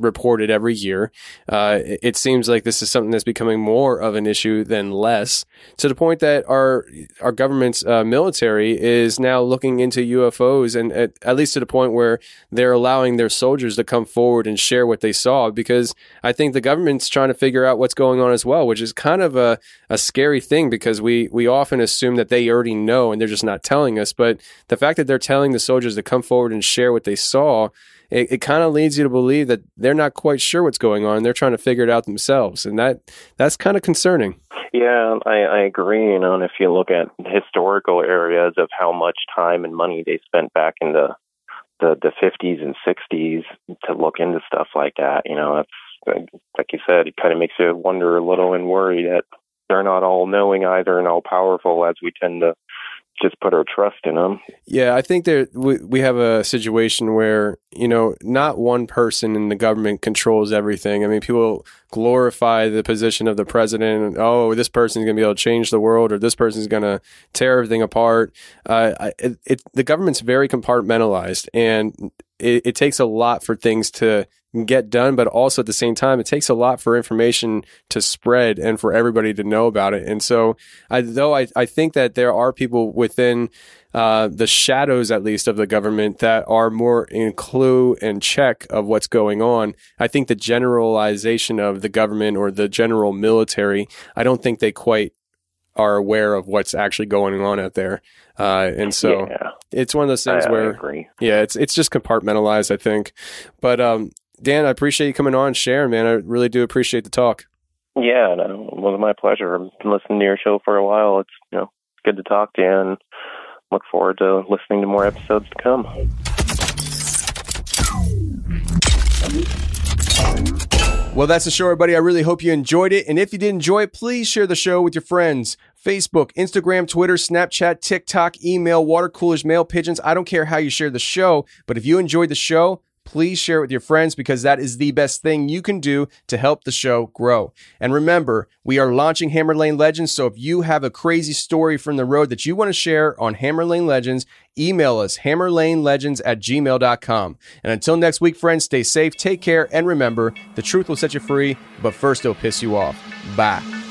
reported every year. Uh, it seems like this is something that's becoming more of an issue than less, to the point that our our government's uh, military is now looking into UFOs, and at, at, least to the point where they're allowing their soldiers to come forward and share what they saw. Because I think the government's trying to figure out what's going on as well, which is kind of a, a scary thing because we we often assume that they already know and they're just not telling us. But the fact that they're telling the soldiers to come forward and share what they saw it, it kind of leads you to believe that they're not quite sure what's going on. They're trying to figure it out themselves, and that that's kind of concerning. Yeah, I, I agree. You know, and if you look at historical areas of how much time and money they spent back in the the the 50s and 60s to look into stuff like that, you know, that's like you said, it kind of makes you wonder a little and worry that they're not all knowing either and all powerful as we tend to just put our trust in them. Yeah, I think that we, we have a situation where, you know, not one person in the government controls everything. I mean, people glorify the position of the president. Oh, this person's going to be able to change the world or this person's going to tear everything apart. Uh, it, it, the government's very compartmentalized and it, it takes a lot for things to get done, but also at the same time, it takes a lot for information to spread and for everybody to know about it. And so, I, though I, I think that there are people within uh, the shadows, at least, of the government that are more in clue and check of what's going on, I think the generalization of the government or the general military, I don't think they quite are aware of what's actually going on out there. Uh, and so yeah. it's one of those things I, where, I agree. yeah, it's, it's just compartmentalized, I think. But, um, Dan, I appreciate you coming on and sharing, man. I really do appreciate the talk. Yeah, no, uh, it was my pleasure. I've been listening to your show for a while. It's you know good to talk to you, and look forward to listening to more episodes to come. Well, that's the show, everybody. I really hope you enjoyed it. And if you did enjoy it, please share the show with your friends. Facebook, Instagram, Twitter, Snapchat, TikTok, email, water coolers, mail pigeons. I don't care how you share the show, but if you enjoyed the show, please share it with your friends because that is the best thing you can do to help the show grow. And remember, we are launching Hammer Lane Legends. So if you have a crazy story from the road that you want to share on Hammer Lane Legends, email us hammerlanelegends at gmail.com. And until next week, friends, stay safe, take care, and remember, the truth will set you free, but first it'll piss you off. Bye.